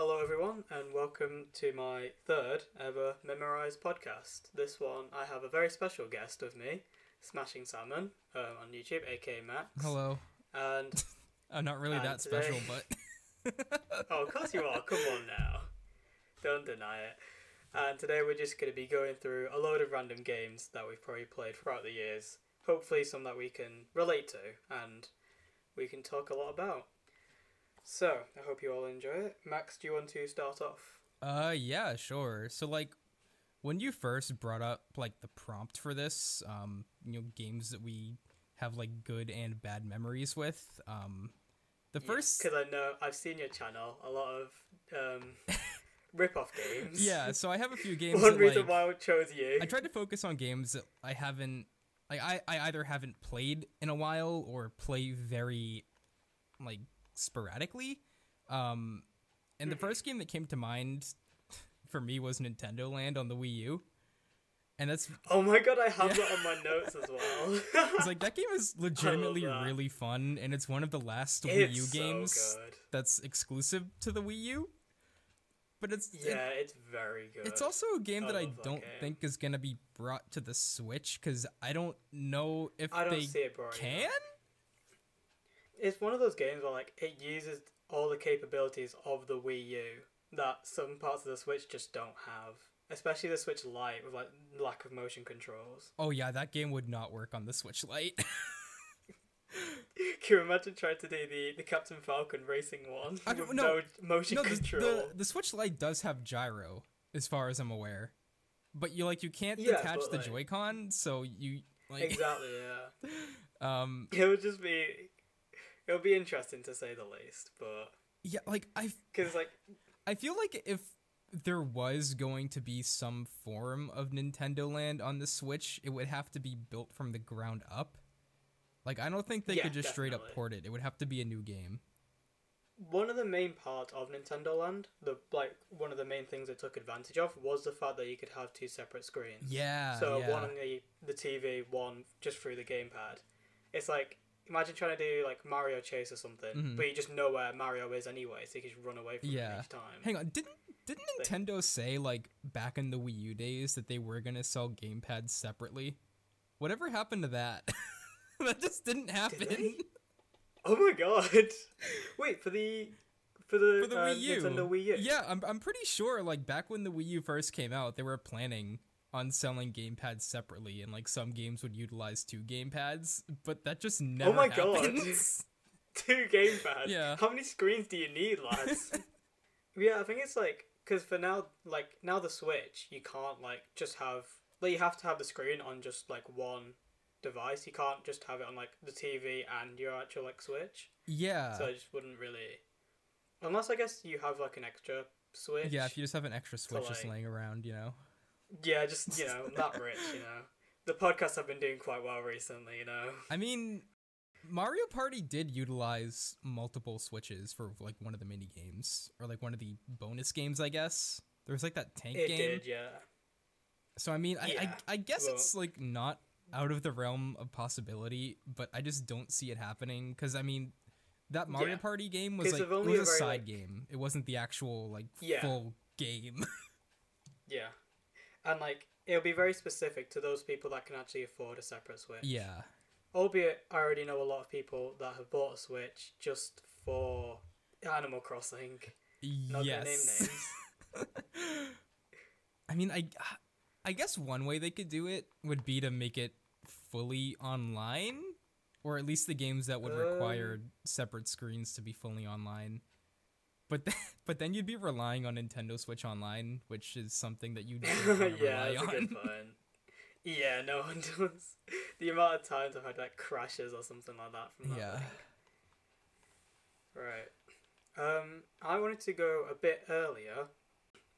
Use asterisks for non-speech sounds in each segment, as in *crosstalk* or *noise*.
Hello, everyone, and welcome to my third ever Memorize podcast. This one, I have a very special guest with me, Smashing Salmon, um, on YouTube, aka Max. Hello. And, *laughs* I'm not really And that special, but *laughs* oh, of course you are, come on now. Don't deny it. And today we're just going to be going through a load of random games that we've probably played throughout the years. Hopefully, some that we can relate to and we can talk a lot about. So, I hope you all enjoy it. Max, do you want to start off? uh yeah, sure. So like when you first brought up like the prompt for this, um, you know, games that we have like good and bad memories with, um the first because I know I've seen your channel a lot of um, *laughs* rip-off games. Yeah, so I have a few *laughs* games One that, reason like, why I chose you. I tried to focus on games that I haven't like I, I either haven't played in a while or play very like sporadically. Um and the first game that came to mind *laughs* for me was Nintendo Land on the Wii U. And that's Oh my god, I have Yeah. that on my notes as well. *laughs* it's like that game is *laughs* legitimately really fun and it's one of the last Wii U so games good. that's exclusive to the Wii U. But it's it- Yeah, it's very good. It's also a game I that I don't think is gonna be brought to the Switch because I don't know if I don't they see it can. It's one of those games where like it uses all the capabilities of the Wii U that some parts of the Switch just don't have. Especially the Switch Lite with like lack of motion controls. Oh yeah, that game would not work on the Switch Lite. *laughs* Can you imagine trying to do the, the Captain Falcon racing one I with no, no, motion no, the, control? the the Switch Lite does have gyro, as far as I'm aware, but you like you can't Yeah, detach the like- Joy-Con, so you like Exactly, yeah. *laughs* um It would just be. It would be interesting to say the least, but yeah like I because like I feel like if there was going to be some form of Nintendo Land on the Switch, it would have to be built from the ground up. Like I don't think they Yeah, could just straight up port it. It would have to be a new game. one of the main parts of Nintendo Land, the like one of the main things it took advantage of was the fact that you could have two separate screens. Yeah. So yeah. one on the the TV, one just through the gamepad. It's like imagine trying to do like Mario Chase or something, Mhm. but you just know where Mario is anyway, so you can just run away from Yeah. each time. Hang on, didn't didn't. Nintendo say like back in the Wii U days that they were gonna sell gamepads separately? Whatever happened to that? *laughs* that just didn't happen. they? *laughs* Oh my god! Wait for the for the, For the uh, Wii U. Nintendo Wii U. Yeah, I'm I'm pretty sure like back when the Wii U first came out, they were planning on selling gamepads separately and like some games would utilize two gamepads, but that just oh never Oh my God. happens. *laughs* two gamepads. Yeah. How many screens do you need, lads? *laughs* yeah, I think it's like because for now, like now the Switch, you can't like just have like you have to have the screen on just like one device. You can't just have it on like the TV and your actual like Switch. yeah. so I just wouldn't really, unless I guess you have like an extra Switch. yeah, if you just have an extra switch just like- laying around, you know. Yeah, just you know, not rich. You know, the podcasts have been doing quite well recently. You know. I mean, Mario Party did utilize multiple switches for like one of the mini games or like one of the bonus games, I guess. There was like that tank game. It game. did, yeah. So I mean, I, Yeah, I I guess well- it's like not out of the realm of possibility, but I just don't see it happening because I mean, that Mario Yeah. Party game was like it was a a very, side like- game. It wasn't the actual like Yeah. full game. *laughs* Yeah. And like it'll be very specific to those people that can actually afford a separate Switch. yeah. Albeit I already know a lot of people that have bought a Switch just for Animal Crossing. Not gonna name yes. names. *laughs* I mean, I I guess one way they could do it would be to make it fully online, or at least the games that would require Um. separate screens to be fully online. But then, *laughs* but then you'd be relying on Nintendo Switch Online, which is something that you *laughs* don't yeah, rely on. *laughs* Yeah, no one does. The amount of times I've had like crashes or something like that from that Yeah. thing. Right. Um, I wanted to go a bit earlier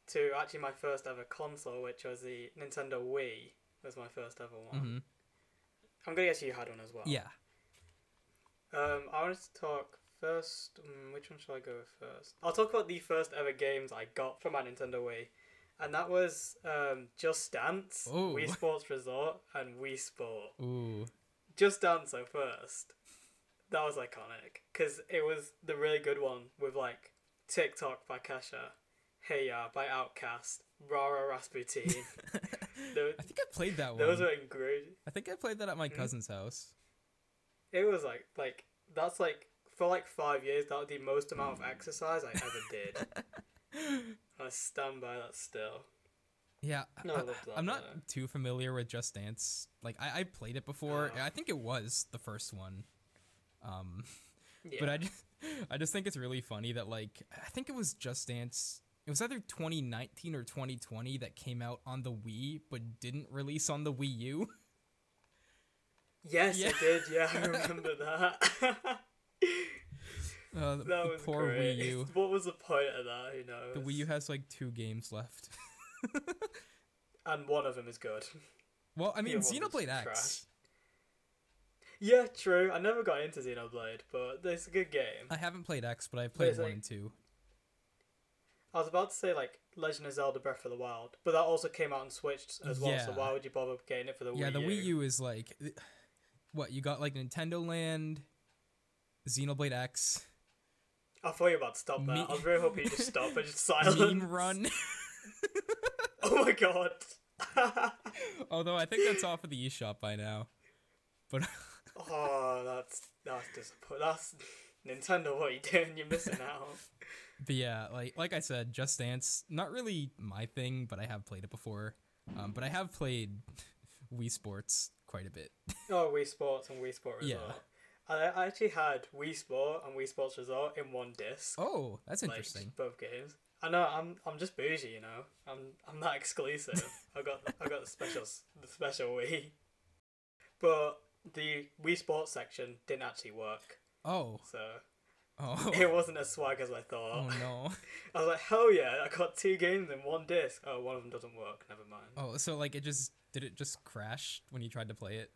to actually my first ever console, which was the Nintendo Wii. Was my first ever one. hmm I'm gonna guess you had one as well. Yeah. Um, I wanted to talk first. Um, which one should I go with first? I'll talk about the first ever games I got from my Nintendo Wii, and that was um, Just Dance, Ooh. Wii Sports Resort, and Wii Sport. Ooh. Just Dance though first. That was iconic because it was the really good one with like TikTok by Kesha, Hey Ya by OutKast, Rara Rasputin. *laughs* Those, I think I played that one. those were ingredient. I think I played that at my Hmm? cousin's house. It was like like that's like for like five years that was the most amount of exercise I ever did. *laughs* I stand by that still. Yeah, No, I I, love that, am not though. too familiar with Just Dance. Like I, I played it before. Oh. I think it was the first one. Um, Yeah. but I just, I just think it's really funny that like I think it was Just Dance. It was either 2019 or 2020 that came out on the Wii, but didn't release on the Wii U. yes, Yeah. it did. Yeah, I *laughs* remember that. *laughs* *laughs* Uh, the, that was poor great. Wii U. *laughs* What was the point of that? Who knows? The Wii U has like two games left. *laughs* and one of them is good. Well, I mean, The other one Xenoblade X. trash. Yeah, true. I never got into Xenoblade, but it's a good game. I haven't played X, but I've played one like- and two. I was about to say like Legend of Zelda: Breath of the Wild, but that also came out on Switch as well. So why would you bother getting it for the yeah, Wii Yeah, the U? Wii U is like, *sighs* what you got like Nintendo Land, Xenoblade X, I thought you were about to stop there. Me- I was really hoping you just stop and just *laughs* silence. Meme Run. *laughs* Oh my god. *laughs* Although I think that's off of the eShop by now. But oh, that's that's disappointing. That's Nintendo. What are you doing? You're missing out. but yeah, like like I said, Just Dance, not really my thing, but I have played it before. Um, but I have played Wii Sports quite a bit. Oh, Wii Sports and Wii Sport Yeah. Resort. I I actually had Wii Sport and Wii Sports Resort in one disc. Oh, that's like, interesting. both games. I know I'm I'm just bougie, you know. I'm I'm not exclusive. *laughs* I got I got the special the special Wii, but the Wii Sports section didn't actually work, Oh, so oh, it wasn't as swag as I thought. oh no. *laughs* I was like, hell yeah! I got two games in one disc. Oh, one of them doesn't work. Never mind. Oh, so like it just did it just crash when you tried to play it?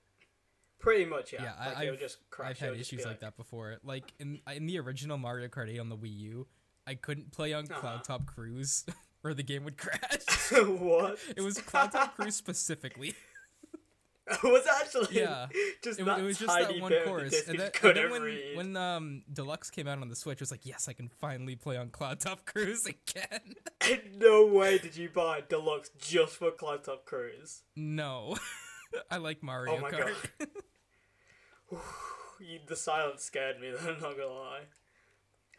Pretty much, yeah. Yeah, I- like, it would I've- just crash. I've had issues be like that before. Like in in the original Mario Kart 8 on the Wii U, I couldn't play on Uh-huh. Cloudtop Cruise, *laughs* or the game would crash. *laughs* what? it was Cloudtop Cruise specifically. *laughs* it was actually Yeah. just It, that it was just that one course, and and then when read. when um Deluxe came out on the Switch, it was like, yes, I can finally play on Cloudtop Cruise again. In no way did you buy deluxe just for Cloudtop Cruise. no, I like Mario Oh my Kart. God. The silence scared me. *laughs* Then I'm not gonna lie.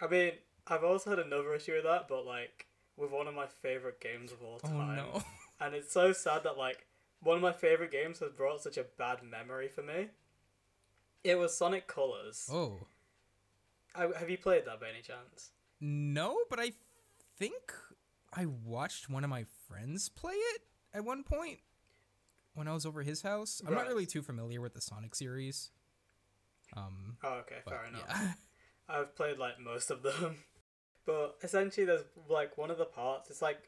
I mean, I've also had another issue with that, but like with one of my favorite games of all oh time. no. And it's so sad that like one of my favorite games has brought such a bad memory for me. It was Sonic Colors. Oh I, have you played that by any chance? no, but I think I watched one of my friends play it at one point when I was over his house. I'm not really too familiar with the Sonic series. Um, Oh, okay, but fair enough. yeah. *laughs* I've played like most of them. *laughs* But essentially, there's like one of the parts, it's like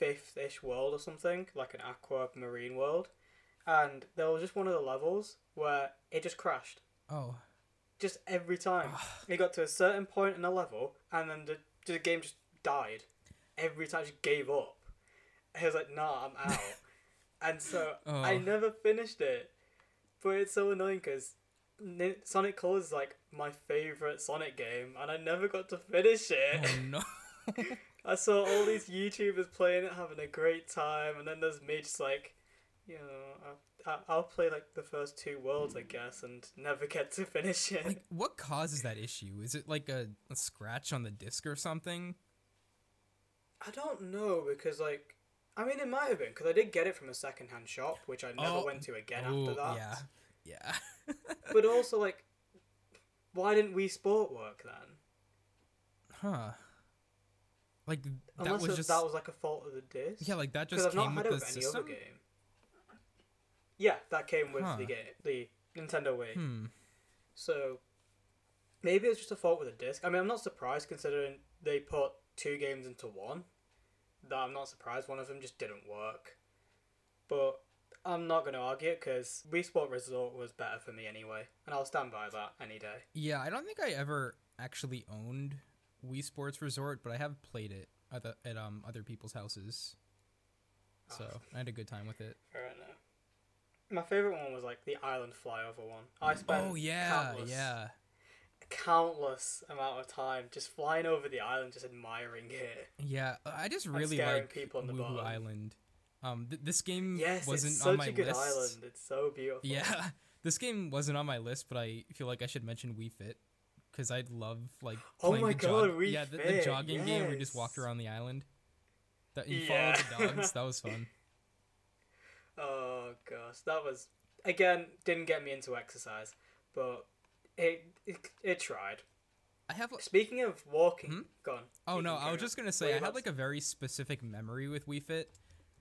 fifth ish world or something, like an aqua marine world. And there was just one of the levels where it just crashed. oh, Just every time. it got to a certain point in the level, and then the, the game just died. Every time, just gave up. I was like, nah, I'm *laughs* out. and so I Oh. never finished it. But it's so annoying because Sonic Colors is like my favorite Sonic game, and I never got to finish it. oh no. *laughs* I saw all these YouTubers playing it, having a great time, and then there's me just like, you know, I, I'll play like the first two worlds, I hmm. guess, and never get to finish it. like, what causes that issue? Is it like a, a scratch on the disc or something? I don't know because like, I mean, it might have been because I did get it from a secondhand shop, which I never Oh, went to again Ooh, after that. Yeah, yeah. *laughs* But also like, why didn't Wii Sport work then? huh. Like that Unless was it- just that was like a fault of the disc. yeah, like that just came with the any system. other game. Yeah, that came with Huh. the game, the Nintendo Wii. Hmm. So maybe it's just a fault with the disc. I mean, I'm not surprised considering they put two games into one. That I'm not surprised one of them just didn't work. But I'm not going to argue it because Wii Sport Resort was better for me anyway, and I'll stand by that any day. Yeah, I don't think I ever actually owned Wii Sports Resort, but I have played it at, the, at um other people's houses. So Oh. I had a good time with it. Fair enough. My favorite one was like the island flyover one. I spent Oh yeah, countless yeah. countless amount of time just flying over the island, just admiring it. Yeah, I just really like people on the Woohoo. Island. Um, th- this game Yes, wasn't it's on such my a good list. island. It's so beautiful. Yeah, *laughs* this game wasn't on my list, but I feel like I should mention Wii Fit because I'd love like Oh playing my the God, jog- yeah, the, the jogging game where you just walked around the island. That you Yeah. followed the dogs. That was *laughs* fun. Oh gosh, that was again didn't get me into exercise, but it it, it tried. I have. Speaking of walking, Hmm? gone. Oh no, I was just gonna say I had like a very specific memory with Wii Fit.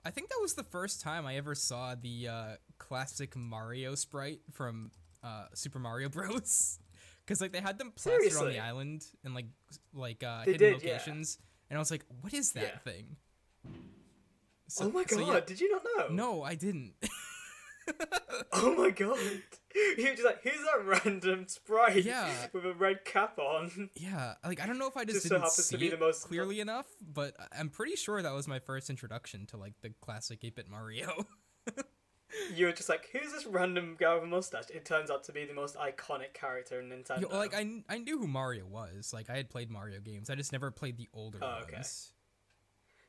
I think that was the first time I ever saw the uh, classic Mario sprite from uh, Super Mario *laughs* Bros. Because like they had them plastered on the island and like like uh, hidden did, yeah. locations, and I was like, "What is that Yeah. thing?" oh my god, so, yeah- did you not know? no, I didn't. *laughs* *laughs* Oh my god. You were just like, who's that random sprite Yeah. with a red cap on? yeah, like I don't know if I just, Just so didn't happens see to be it the most- clearly enough, but I'm pretty sure that was my first introduction to like the classic 8-bit Mario. *laughs* You were just like, who's this random guy with a mustache? It turns out to be the most iconic character in Nintendo. Yo, like I, I knew who Mario was. Like I had played Mario games. I just never played the older Oh, okay. ones,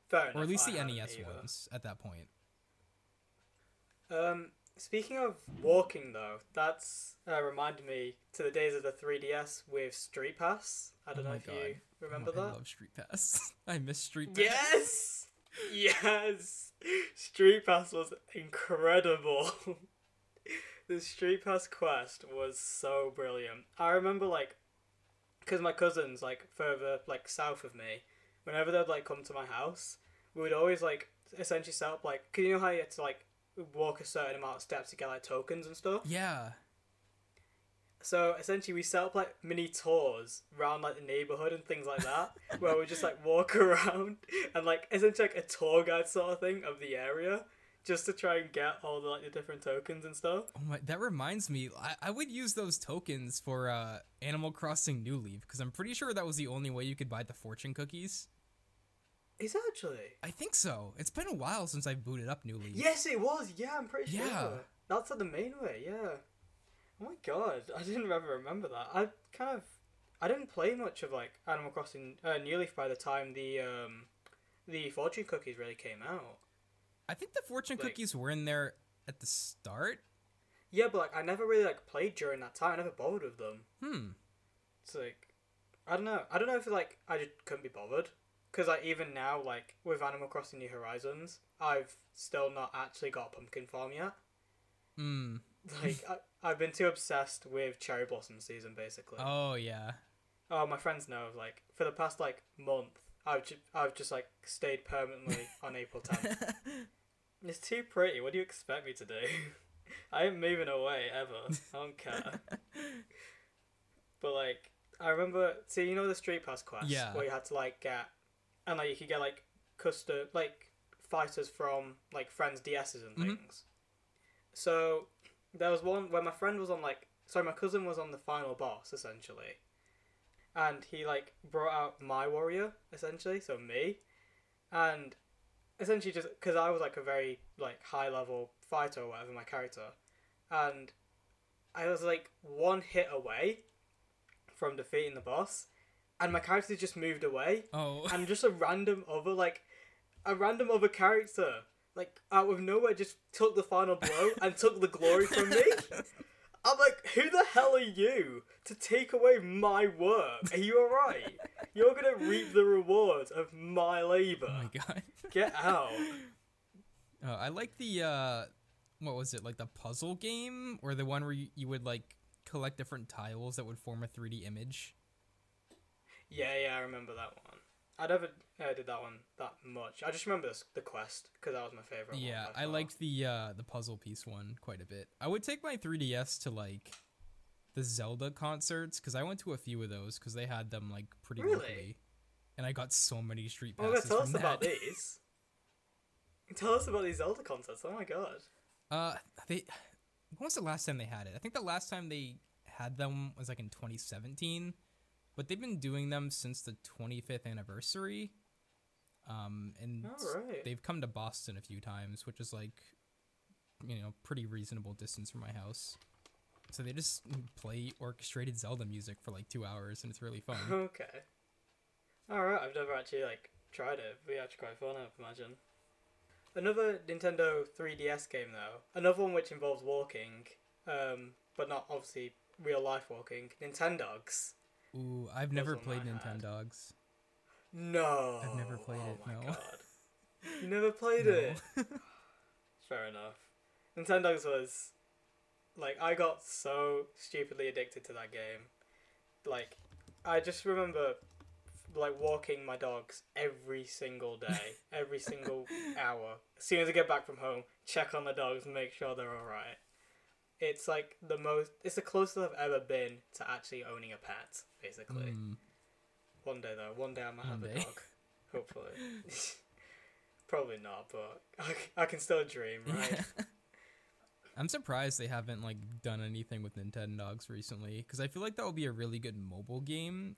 Fair or enough, at least I the NES either. ones at that point. Um, speaking of walking though, that's uh, reminded me to the days of the 3DS with StreetPass. I don't Oh know if God. you remember Oh, I that. love StreetPass. *laughs* I miss StreetPass. Yes, yes. StreetPass was incredible. *laughs* the StreetPass quest was so brilliant. I remember like, because my cousins like further like south of me, whenever they'd like come to my house, we would always like essentially set up like, cause you know how you had to like walk a certain amount of steps to get like tokens and stuff. Yeah. So essentially, we set up like mini tours around like the neighborhood and things like that, *laughs* where we just like walk *laughs* around and like essentially like a tour guide sort of thing of the area, just to try and get all the like the different tokens and stuff. Oh my, that reminds me. I, I would use those tokens for uh, Animal Crossing New Leaf because I'm pretty sure that was the only way you could buy the fortune cookies. Is actually? I think so. It's been a while since I booted up New Leaf. Yes, it was. Yeah, I'm pretty sure. Yeah. That's the main way. Yeah. Oh my god, I didn't ever remember that. I kind of, I didn't play much of like Animal Crossing uh, New Leaf by the time the um, the fortune cookies really came out. I think the fortune Like- cookies were in there at the start. Yeah, but like I never really like played during that time. I never bothered with them. Hmm. It's like I don't know. I don't know if like I just couldn't be bothered because like even now like with Animal Crossing New Horizons, I've still not actually got a pumpkin farm yet. Hmm. *laughs* Like I, I've been too obsessed with cherry blossom season basically. Oh yeah. Oh, my friends know. Like for the past like month, I've ju- I've just like stayed permanently *laughs* on April 10th. *laughs* It's too pretty. What do you expect me to do? I ain't moving away ever. I don't care. but like, I remember. See, you know the StreetPass quest, Yeah. where you had to like get, and like you could get like custom like fighters from like friends' DSs and Mhm. things. So there was one where my friend was on like, sorry, my cousin was on the final boss essentially, and he like brought out my warrior essentially, so me, and essentially just because I was like a very like high level fighter or whatever my character, and I was like one hit away from defeating the boss, and my character just moved away, Oh. and just a random other like a random other character like out of nowhere just took the final blow *laughs* and took the glory from me. I'm like, who the hell are you to take away my work? Are you alright? You're gonna reap the rewards of my labor. Oh my god. Get out. Uh, *laughs* I like the uh, what was it like the puzzle game or the one where you, you would like collect different tiles that would form a 3D image. Yeah, yeah, I remember that one. I never uh, did that one that much. I just remember this, the quest because that was my favorite. yeah, I liked the uh, the puzzle piece one quite a bit. I would take my 3DS to like the Zelda concerts because I went to a few of those because they had them like pretty Really? locally, and I got so many street Oh, passes yeah, tell from us about that. *laughs* these. Tell us about these Zelda concerts. Oh my god. Uh, they. When was the last time they had it? I think the last time they had them was like in 2017, but they've been doing them since the 25th anniversary. Um, and right. they've come to Boston a few times, which is like, you know, pretty reasonable distance from my house. So they just play orchestrated Zelda music for like two hours, and it's really fun. *laughs* Okay. All right, I've never actually like tried it. It'd be actually quite fun, I imagine. Another Nintendo 3DS game though, another one which involves walking, um, but not obviously real life walking. Nintendogs. Ooh, I've never played I had. Nintendogs. No. I've never played oh it, my no. God. *laughs* You never played No. it. *laughs* Fair enough. Nintendogs was like I got so stupidly addicted to that game. Like I just remember like walking my dogs every single day, *laughs* every single hour. As soon as I get back from home, check on the dogs and make sure they're all right. It's like the most it's the closest I've ever been to actually owning a pet, basically. Mm, One day though, one day I might One have day. a dog. Hopefully. *laughs* Probably not, but I, I can still dream, *laughs* right? I'm surprised they haven't like done anything with Nintendogs recently because I feel like that would be a really good mobile game.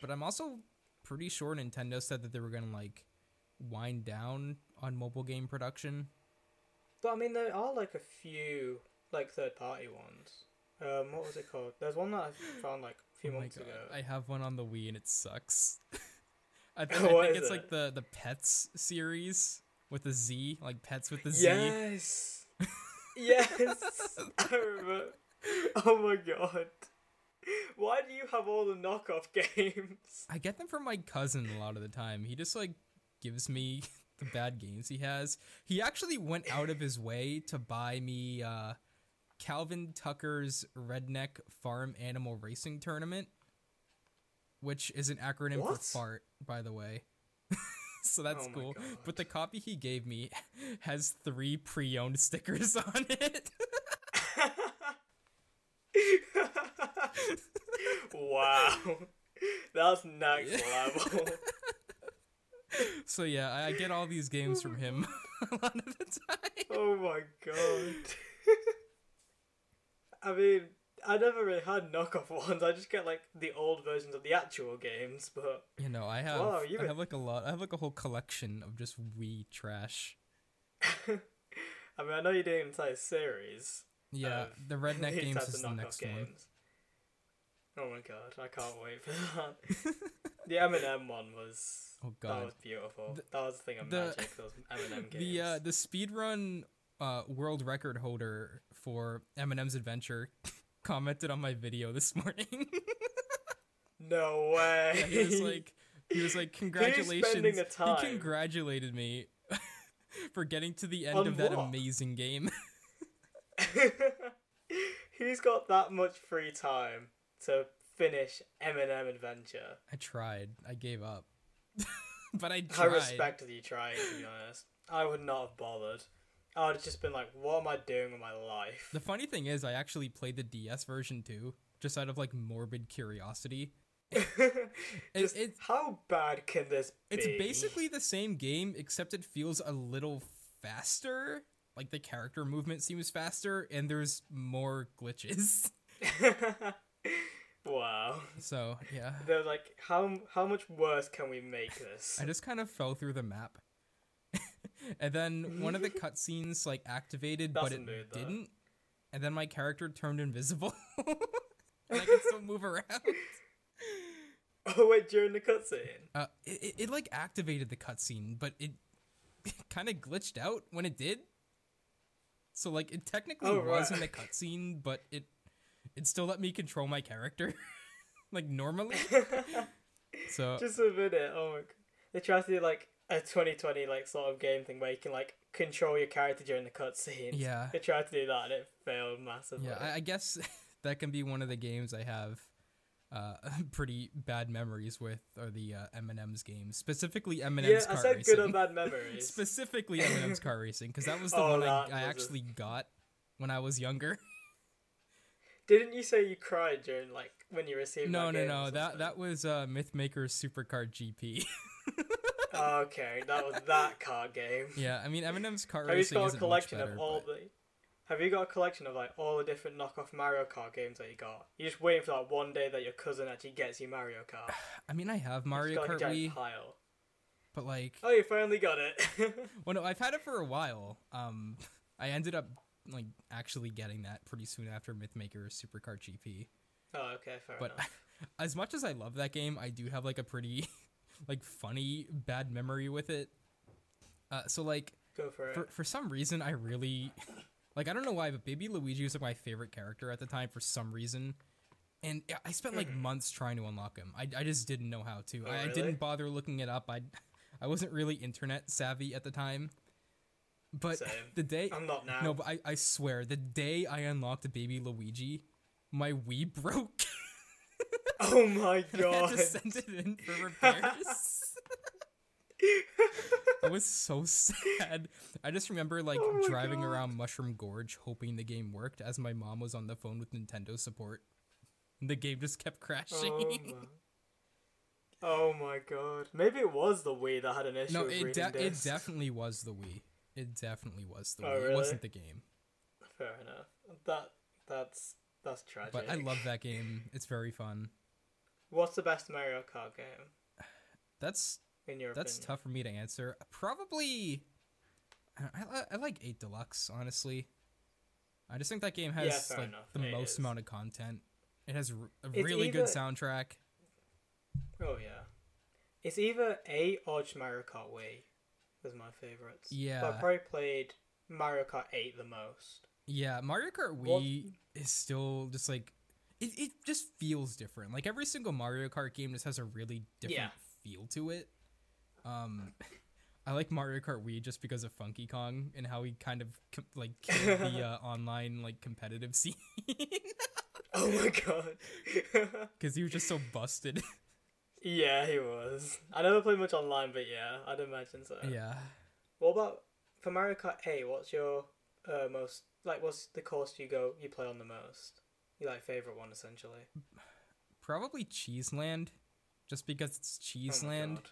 But I'm also pretty sure Nintendo said that they were gonna like wind down on mobile game production. but I mean, there are like a few like third party ones. Um, what was it called? There's one that I found like a few oh months ago. I have one on the Wii and it sucks. *laughs* I, *laughs* th- I think it's like the the Pets series with a Z, like Pets with the Z. Yes. *laughs* yes. I remember. Oh my god. Why do you have all the knockoff games? I get them from my cousin a lot of the time. He just like gives me the bad games he has. He actually went out of his way to buy me uh Calvin Tucker's Redneck Farm Animal Racing Tournament, which is an acronym What? for fart, by the way. *laughs* so that's Oh cool. God. But the copy he gave me *laughs* has three pre-owned stickers *laughs* on it. wow. That's next level. so yeah, I I get all these games from him a lot of the time. Oh my god. I mean, I never really had knockoff ones. I just get like the old versions of the actual games, but You know, I have Wow, you I have like a lot. I have like a whole collection of just Wii trash. *laughs* I mean, I know you're doing an entire series. Yeah, the *laughs* Redneck games is the next one. Oh my god, I can't wait for *laughs* that. the M&M one was Oh god, that was beautiful. The- that was the thing of the- magic. Those M&M games. The uh the speedrun uh world record holder for M&M's adventure *laughs* commented on my video this morning. *laughs* no way. Yeah, he was like he was like congratulations. spending the time? He congratulated me *laughs* for getting to the end On of that amazing game. He's got that much free time to finish M&M Adventure. I tried. I gave up. but I tried. I respect you trying, to be honest. I would not have bothered. I would have just been like, what am I doing with my life? The funny thing is, I actually played the DS version too, just out of like morbid curiosity. *laughs* just, it's- how bad can this be? It's basically the same game, except it feels a little faster. Like the character movement seems faster, and there's more glitches. *laughs* wow. So yeah, They're like, how how much worse can we make this? I just kind of fell through the map, and then one of the *laughs* cutscenes like activated, but it didn't. And then my character turned invisible, *laughs* and I can still move around. *laughs* Oh wait, during the cutscene. Uh, it, it, it like activated the cutscene, but it, kind of glitched out when it did. So like it technically Oh, was right. in the cutscene, but it it still let me control my character like normally. So Just a minute. Oh my. God. They try to like a 2020 like sort of game thing where you can like control your character during the cutscenes. yeah, They tried to do that and it failed massively. yeah, I, I guess *laughs* that can be one of the games I have uh *laughs* pretty bad memories with, or the uh, M&M's games, specifically yeah, M&M's I car said racing. good or bad *laughs* memories. Specifically M&M's car racing, because that was the Oh, one I, I was a- actually got when I was younger. Didn't you say you cried during like when you received? No, no, no. That that was uh, Myth Makers Super Kart GP. Okay, that was that card game. *laughs* yeah, I mean M&M's car Have you got a collection much of all but- the? Have you got a collection of like all the different knockoff Mario Kart games that you got? You're just waiting for like one day that your cousin actually gets you Mario Kart. *sighs* I mean, I have Mario like, Kart giant Wii, pile. but like, Oh, you finally got it. *laughs* well, no, I've had it for a while. Um, *laughs* I ended up like actually getting that pretty soon after Myth Maker Super Kart GP. Oh, okay, fair But enough. as much as I love that game, I do have like a pretty like funny bad memory with it. Uh, so like Go for it. for for some reason I really like I don't know why, but Baby Luigi was like my favorite character at the time for some reason. And I- spent like months trying to unlock him. I, I just didn't know how to. Oh, I, I didn't bother looking it up. I I wasn't really internet savvy at the time. But Same. the day I'm not now. no, but I, I swear the day I unlocked Baby Luigi, my Wii broke. *laughs* *laughs* oh my god! I had to send it in for repairs. *laughs* I was so sad. I just remember like Oh driving God. around Mushroom Gorge hoping the game worked as my mom was on the phone with Nintendo support. And the game just kept crashing. Oh my. *laughs* Oh my god. Maybe it was the Wii that had an issue no, with it de- it definitely was the Wii. It definitely was the Oh, Wii. It wasn't the game. Fair enough. That that's that's tragic. But I love that game. It's very fun. What's the best Mario Kart game That's in your That's opinion? tough for me to answer. Probably, I, I, I like Eight Deluxe. Honestly, I just think that game has Yeah, like enough. the It most is. amount of content. It has a It's really good soundtrack. Oh yeah. It's either 8 or Mario Kart Wii. Is my favorites. But Yeah. I probably played Mario Kart 8 the most. Yeah, Mario Kart What- Wii is still just like it. It just feels different. Like every single Mario Kart game just has a really different Yeah. feel to it. Um, I like Mario Kart Wii just because of Funky Kong and how he kind of com- like killed the *laughs* uh, online like competitive *laughs* scene. Oh my god. *laughs* because he was just so busted. yeah, he was. I never played much online, but yeah, I'd imagine so. yeah. What about for Mario Kart 8? What's your uh, most like? What's the course you go you play on the most? Your like favorite one essentially. Probably Cheeseland, just because it's Oh Cheeseland. God.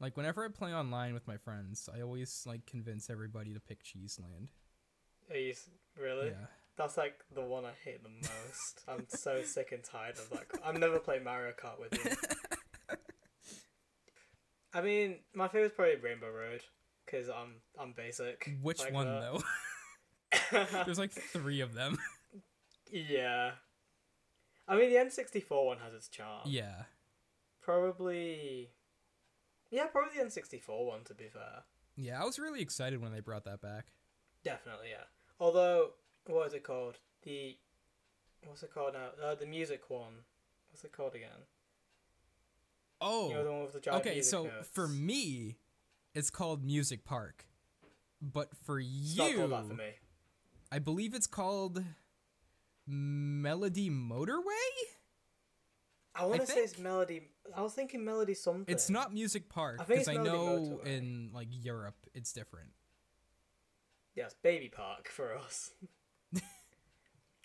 like whenever I play online with my friends, I always like convince everybody to pick Cheeseland. Are you s- really? Yeah. That's like the one I hate the most. I'm so sick and tired of that. I've never played Mario Kart with you. *laughs* I mean, my favorite's probably Rainbow Road because I'm I'm basic. Which like one that. though? *laughs* There's like three of them. *laughs* yeah. I mean, the N64 one has its charm. yeah. Probably. Yeah, probably the N64 one. To be fair, Yeah, I was really excited when they brought that back. definitely yeah. Although, what is it called? The what's it called now? Uh, the music one. What's it called again? Oh. You know the one with the giant okay, so notes. for me, it's called Music Park. But for you, for me. I believe it's called Melody Motorway? I want to say it's Melody. I was thinking Melody something. It's not Music Park I think because I know Motorway. in like Europe it's different. Yeah, it's Baby Park for us.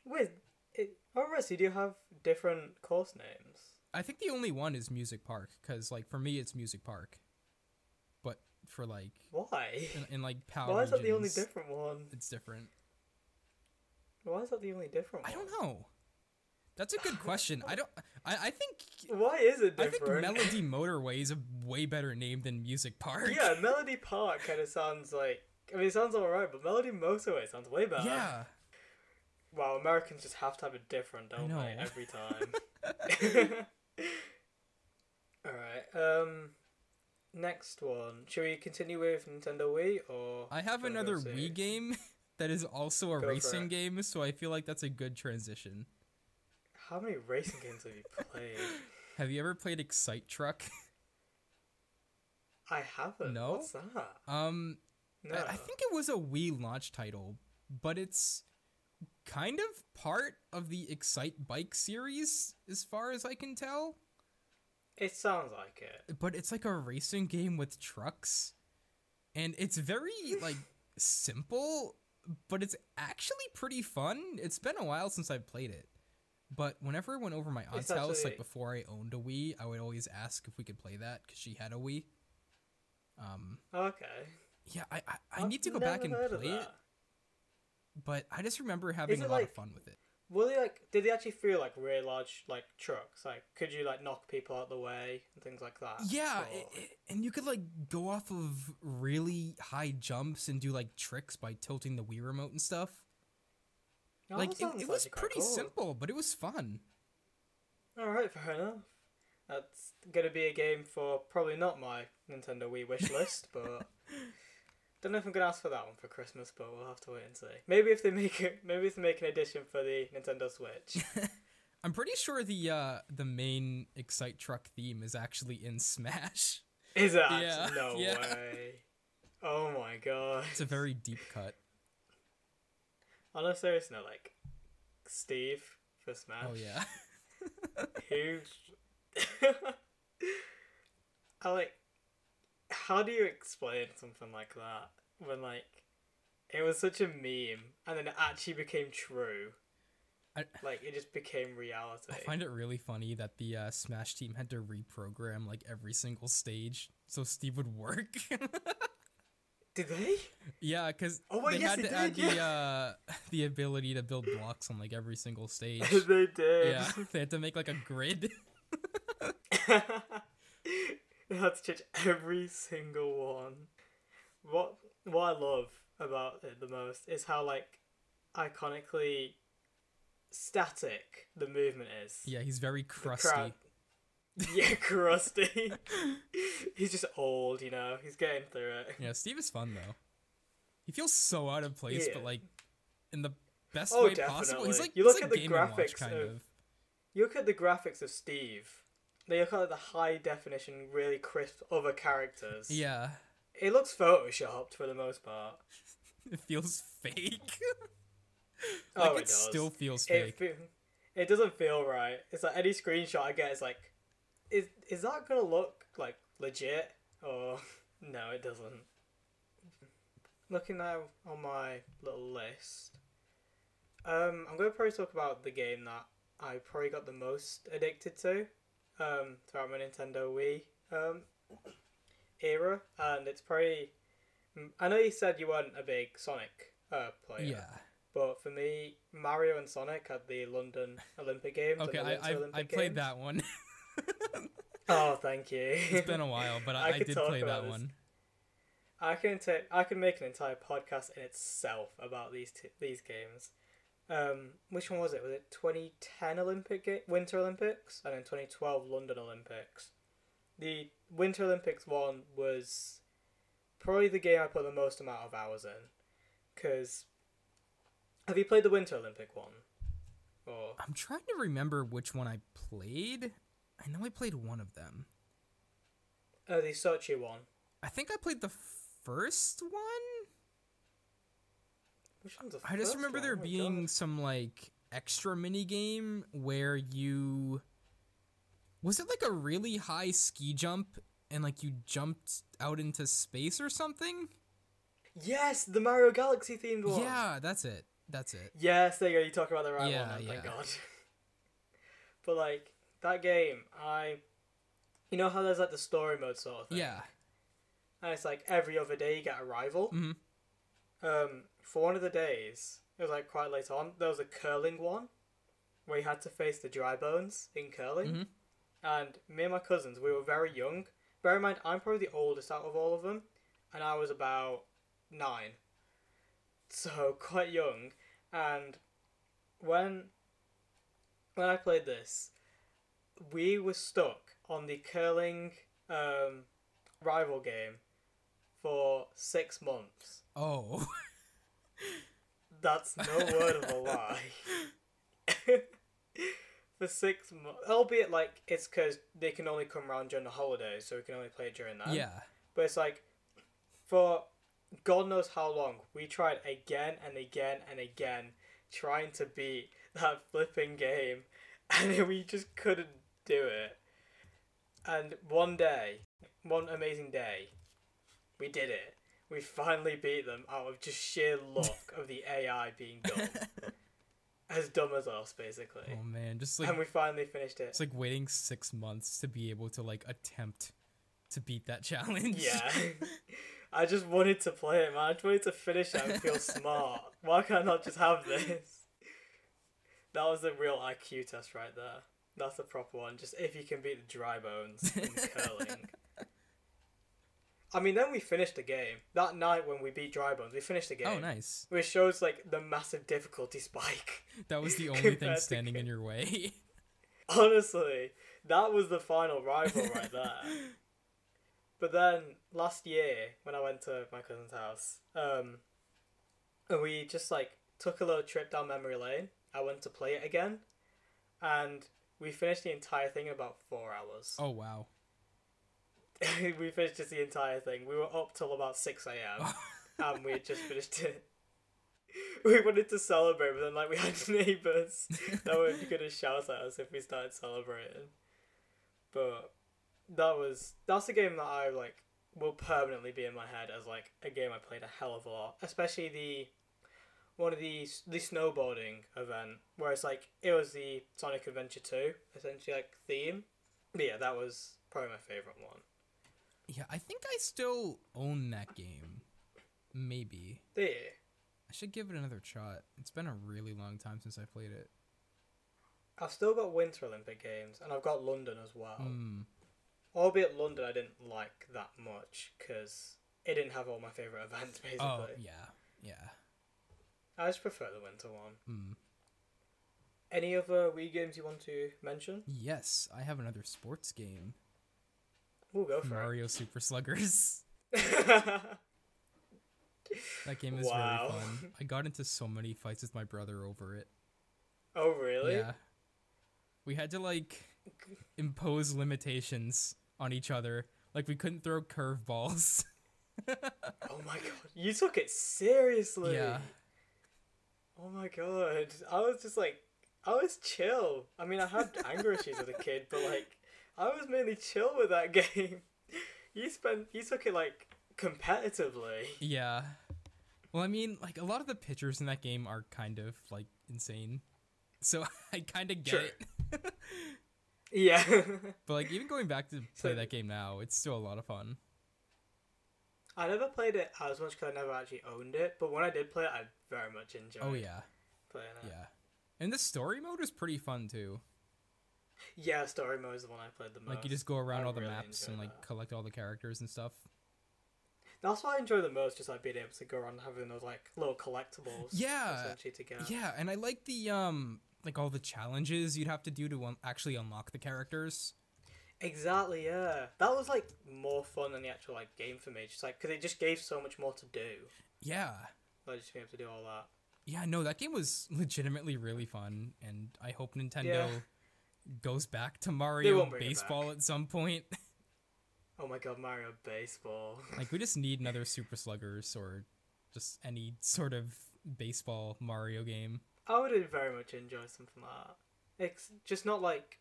Wait, it, oh, right, so you do have different course names. I think the only one is Music Park because like for me it's Music Park, but for like Why? in, in like power Why is that the only different one? It's different. Why is that the only different one? I don't know. That's a good *laughs* question. I don't. I, I think. Why is it different? I think? Melody *laughs* Motorway is a way better name than Music Park. yeah, *laughs* Melody Park kind of sounds like. I mean, it sounds alright, but Melody Motorway sounds way better. Yeah. Wow, Americans just have to have it different, don't they? Every time. Alright, um. Next one. Should we continue with Nintendo Wii or. I have do you wanna go another Wii game that is also a Go racing game, so I feel like that's a good transition. How many racing games have you played? *laughs* Have you ever played Excite Truck? *laughs* I haven't. No? What's that? Um, No. I, I think it was a Wii launch title, but it's kind of part of the Excitebike series, as far as I can tell. It sounds like it. But it's like a racing game with trucks, and it's very like simple, but it's actually pretty fun. It's been a while since I've played it. But whenever I went over my aunt's house, like before I owned a Wii, I would always ask if we could play that because she had a Wii. Um, Okay. yeah, I I, I I've need to go back and never heard of play it, that. but I just remember having it a lot like- of fun with it. were they like? Did they actually feel like really large like trucks? Like, could you like knock people out the way and things like that? Yeah, Or- i- i- and you could like go off of really high jumps and do like tricks by tilting the Wii remote and stuff. Oh, like it, it was pretty cool. simple, but it was fun. All right, fair enough. That's gonna be a game for probably not my Nintendo Wii wish list, but *laughs* don't know if I'm gonna ask for that one for Christmas. But we'll have to wait and see. Maybe if they make it, *laughs* maybe if they make an edition for the Nintendo Switch. *laughs* I'm pretty sure the uh the main Excite Truck theme is actually in Smash. Is it? Yeah, *laughs* No yeah. way. Oh my god. It's a very deep cut. On a serious note, like Steve for Smash. Oh yeah. Who? I like. How do you explain something like that when like it was such a meme and then it actually became true? I- Like it just became reality. I find it really funny that the uh, Smash team had to reprogram like every single stage so Steve would work. *laughs* Did they? yeah, because Oh, wait, they yes, had they to add did, the uh, *laughs* the ability to build blocks on like every single *laughs* stage. they did. yeah, they had to make like a grid. *laughs* they had to change every single one. What what I love about it the most is how like iconically static the movement is. yeah, he's very crusty. crowd- *laughs* Yeah, crusty. *laughs* He's just old, you know. He's getting through it. Yeah, Steve is fun though. He feels so out of place, but like in the best Oh, way possible. He's like You he's look like at the and Watch graphics kind of- of. You look at the graphics of Steve. They look at the high definition, really crisp other characters. Yeah, It looks photoshopped for the most part. *laughs* it feels fake. *laughs* Oh, it it, does. still feels It fake. fe- it doesn't feel right. It's like any screenshot I get is like, is is that gonna look like legit or *laughs* no? It doesn't. Looking now on my little list, um, I'm gonna probably talk about the game that I probably got the most addicted to, um, throughout my Nintendo Wii um era, and it's probably. I know you said you weren't a big Sonic uh, player. yeah. But for me, Mario and Sonic at the London Olympic Games. Okay, I I, Olympic I played Games. that one. *laughs* Oh, thank you. it's been a while, but *laughs* I I, I did play that this. one. I can take. I can make an entire podcast in itself about these t- these games. Um, which one was it? Was it 2010 Olympic Ga- Winter Olympics and then 2012 London Olympics? The Winter Olympics one was probably the game I put the most amount of hours in. Cause have you played the Winter Olympic one? Or I'm trying to remember which one I played. I know I played one of them. oh, the Sochi one? I think I played the first one. Which one's the I just remember there Oh being God. some like extra mini game where you was it like a really high ski jump and like you jumped out into space or something? Yes, the Mario Galaxy themed one. Yeah, that's it. That's it. Yes, there you go. You talk about the right Yeah, one. Then, Thank. God. *laughs* but like that game, I, you know how there's like the story mode sort of thing. Yeah. And it's like every other day you get a rival. Mhm. Um, for one of the days, it was like quite late on. There was a curling one, where you had to face the dry bones in curling. Mhm. And me and my cousins, we were very young. Bear in mind, I'm probably the oldest out of all of them, and I was about nine, so *laughs* quite young. And when when I played this, we were stuck on the curling um, rival game for six months. Oh. *laughs* That's no word of a lie. *laughs* For six months, albeit like it's because they can only come around during the holidays, so we can only play it during that. yeah. But it's like, for God knows how long, we tried again and again and again trying to beat that flipping game, *laughs* and we just couldn't do it. And one day, one amazing day, we did it. We finally beat them out of just sheer luck of the AI being dumb. *laughs* as dumb as us, basically. Oh man, just like and we finally finished it. it's like waiting 6 months to be able to like attempt to beat that challenge. Yeah. *laughs* *laughs* I just wanted to play it, man. I just wanted to finish it and feel smart. Why can't I not just have this? That was the real IQ test right there. That's the proper one. Just if you can beat the dry bones in curling. I mean, then we finished the game that night when we beat dry bones. We finished the game. Oh, nice. Which shows like the massive difficulty spike. *laughs* That was the *laughs* only thing standing in your way. *laughs* Honestly, that was the final rival right there. But then last year, when I went to my cousin's house, um, we just like took a little trip down memory lane. I went to play it again, and we finished the entire thing in about four hours. oh wow. *laughs* we finished just the entire thing. We were up till about six a.m. *laughs* and we had just finished it. *laughs* We wanted to celebrate, but then like we had neighbours that were gonna shout at us if we started celebrating. But that was that's a game that I like will permanently be in my head as like a game I played a hell of a lot, especially the one of the the snowboarding event where it's like it was the Sonic Adventure two essentially like theme. But yeah, that was probably my favorite one. Yeah, I think I still own that game. Maybe. The I should give it another shot. It's been a really long time since I played it. I've still got Winter Olympic Games and I've got London as well. Hmm. Albeit London, I didn't like that much because it didn't have all my favorite *laughs* events. Basically, Oh, yeah. Yeah. I just prefer the winter one. Hmm. Any other Wii games you want to mention? Yes, I have another sports game. We'll go for Mario Super Sluggers. *laughs* That game is Wow. very fun. I got into so many fights with my brother over it. oh really? Yeah. We had to like impose limitations on each other. Like we couldn't throw curveballs. *laughs* Oh my god, you took it seriously. yeah. Oh my god, I was just like, I was chill. I mean, I had anger issues as a kid, but like, I was mainly chill with that *laughs* game. You spent, you took it like competitively. Yeah. Well, I mean, like a lot of the pictures in that game are kind of like insane. So *laughs* I kind of get Sure. it. *laughs* Yeah. But like even going back to play So- that game now, it's still a lot of fun. I never played it as much because I never actually owned it, but when I did play it, I very much enjoyed Oh yeah. playing it. Yeah. And the story mode is pretty fun too. Yeah, story mode is the one I played the most. Like you just go around I all the really maps and like that. collect all the characters and stuff. That's what I enjoy the most, just like being able to go around having those like little collectibles. Yeah, essentially to get. Yeah, and I like the um like all the challenges you'd have to do to un- actually unlock the characters. Exactly. Yeah, that was like more fun than the actual like game for me. Just like because it just gave so much more to do. Yeah. Like just being able to do all that. Yeah, no, that game was legitimately really fun and I hope Nintendo Yeah. Goes back to Mario won't bring it baseball at some point. *laughs* Oh my god, Mario Baseball. like we just need *laughs* another Super Sluggers or just any sort of baseball Mario game. I would very much enjoy something like that. It's just not like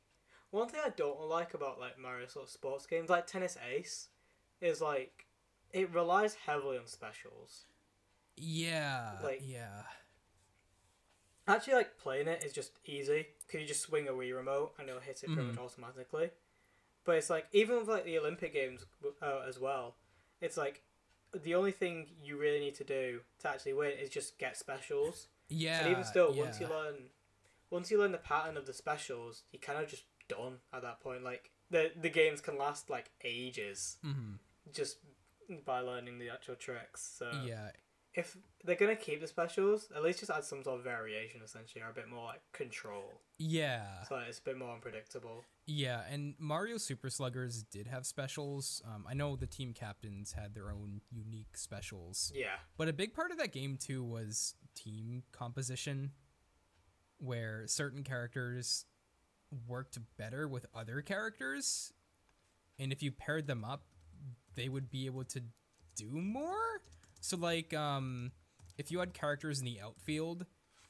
one thing I don't like about like Mario sort of sports games, like Tennis Ace, is like it relies heavily on specials. Yeah. Like- yeah. Actually, like playing it is just easy because you just swing a Wii remote and it'll hit it pretty Mhm. much automatically. But it's like even with like the Olympic games uh, as well, it's like the only thing you really need to do to actually win is just get specials. Yeah. and even still, once you learn, once you learn the pattern of the specials, you kind of just done at that point. Like the the games can last like ages Mhm. just by learning the actual tricks. So Yeah. If they're gonna keep the specials, at least just add some sort of variation, essentially, or a bit more like control, Yeah. so it's a bit more unpredictable. Yeah, and Mario Super Sluggers did have specials. Um, I know the team captains had their own unique specials, Yeah, but a big part of that game too was team composition, where certain characters worked better with other characters, and if you paired them up, they would be able to do more. So, like, um, if you had characters in the outfield,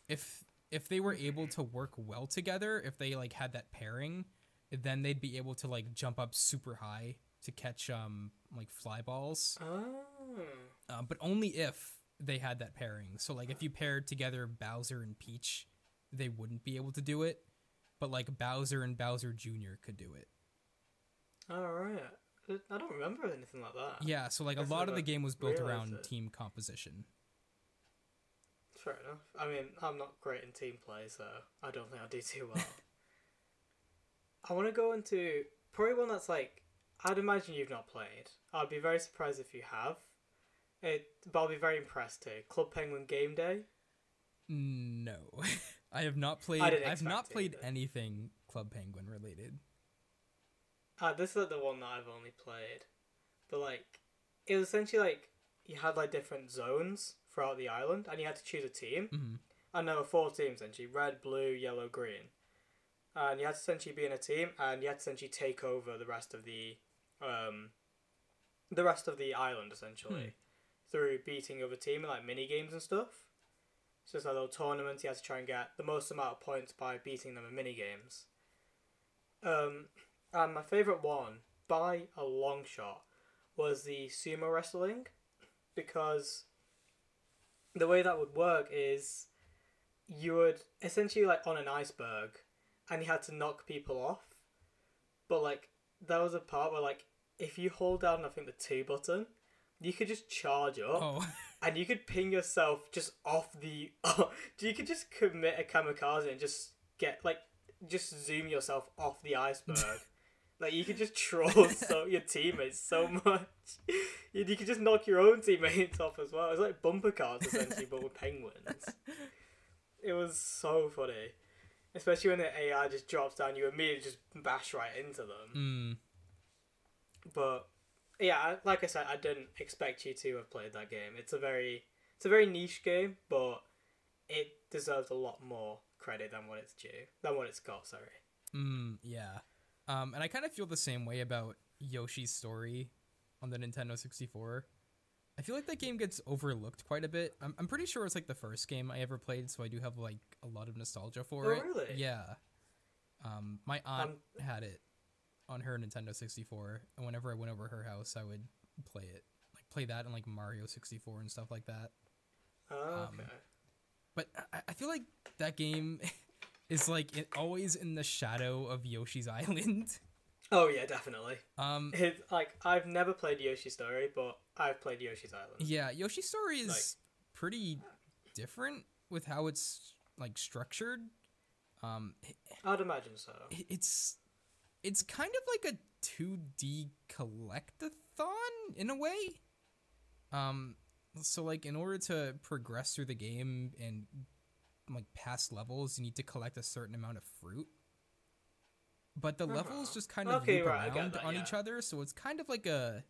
if if they were able to work well together, if they like had that pairing, then they'd be able to like jump up super high to catch um like fly balls. oh, Um, but only if they had that pairing. So like if you paired together Bowser and Peach, they wouldn't be able to do it. But like Bowser and Bowser Jr. could do it. all right. I don't remember anything like that. Yeah, so like a lot of the game was built around it. team composition. fair enough. I mean, I'm not great in team play, so I don't think I'll do too well. *laughs* I want to go into probably one that's like I'd imagine you've not played. I'd be very surprised if you have. It, but I'll be very impressed too. Club Penguin Game Day. Mm, no, *laughs* I have not played. I've not played either. anything Club Penguin related. Uh, this is like the one that I've only played, but like it was essentially like you had like different zones throughout the island, and you had to choose a team. hmm And there were four teams essentially: red, blue, yellow, green. And you had to essentially be in a team, and you had to essentially take over the rest of the, um, the rest of the island essentially, through beating other team and like mini games and stuff. So it's like little tournaments. You had to try and get the most amount of points by beating them in mini games. Um, and my favorite one by a long shot was the sumo wrestling, because the way that would work is you would essentially like on an iceberg and you had to knock people off but like there was a part where like if you hold down i think the two button you could just charge up Oh, *laughs* and you could ping yourself just off the *laughs* you could just commit a kamikaze and just get like just zoom yourself off the iceberg like you could just *laughs* troll so your teammates so much *laughs* you, you could just knock your own teammates off as well it's like bumper cars essentially but with penguins *laughs* it was so funny especially when the ai just drops down you immediately just bash right into them mm, but yeah, like I said, I didn't expect you to have played that game. It's a very it's a very niche game, but it deserves a lot more credit than what it's due than what it's got. Sorry. mm, yeah. Um, and I kind of feel the same way about Yoshi's Story on the Nintendo 64. I feel like that game gets overlooked quite a bit. I'm, I'm pretty sure it's like the first game I ever played, so I do have like a lot of nostalgia for Oh, it. really? Yeah. Um, my aunt Um, had it on her Nintendo 64, and whenever I went over her house, I would play it, like play that and like Mario 64 and stuff like that. Oh, Um. But I, I feel like that game *laughs* is like it, always in the shadow of Yoshi's *laughs* Island. oh yeah, definitely. Um, It, like I've never played Yoshi's Story, but I've played Yoshi's Island. yeah, Yoshi's Story is Like- pretty different with how it's like structured. Um, I'd imagine so. it's it's kind of like a 2D collectathon in a way. Um so like in order to progress through the game and like past levels, you need to collect a certain amount of fruit. But the levels Uh-huh. just kind of Okay, loop right, around that, on yeah. each other, so it's kind of like a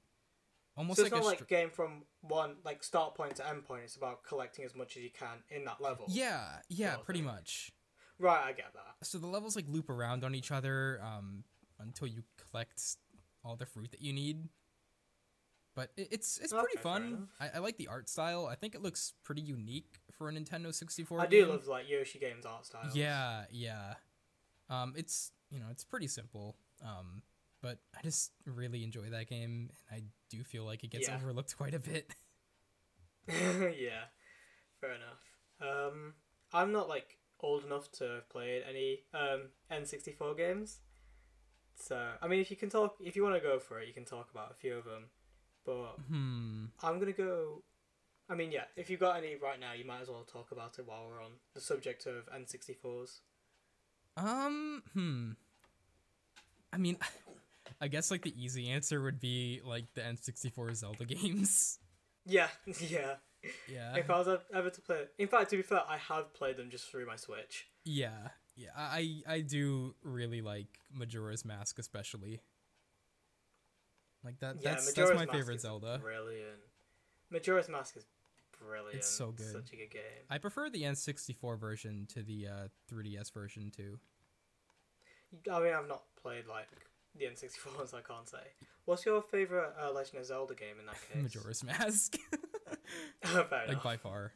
almost so like it's not a like game from one like start point to end point. It's about collecting as much as you can in that level. Yeah, yeah, sort of pretty thing. much. Right, I get that. so the levels like loop around on each other um, until you collect all the fruit that you need. But it, it's it's pretty Okay, fair fun. I, I like the art style. I think it looks pretty unique for a Nintendo 64 I game. do love like Yoshi games art style. Yeah, yeah. Um, it's you know it's pretty simple. Um, but I just really enjoy that game, and I do feel like it gets Yeah. overlooked quite a bit. *laughs* *laughs* yeah, fair enough. Um, I'm not like old enough to have played any um N64 games, so I mean, if you can talk, if you want to go for it, you can talk about a few of them. But hmm. I'm gonna go. I mean, yeah, if you've got any right now, you might as well talk about it while we're on the subject of N64s. Um, hmm. I mean, *laughs* I guess like the easy answer would be like the N64 Zelda *laughs* games. Yeah, *laughs* yeah. Yeah. if I was ever to play, in fact, to be fair, I have played them just through my Switch. Yeah. Yeah. I I do really like Majora's Mask especially. Like that Yeah, that's Majora's that's my Mask favorite Zelda. Brilliant. Majora's Mask is brilliant. It's so good. Such a good game. I prefer the N64 version to the uh 3DS version too. I mean, I've not played like the N64 ones. I can't say. What's your favorite uh, Legend of Zelda game in that *laughs* case? Majora's Mask. *laughs* *laughs* Like enough. by far.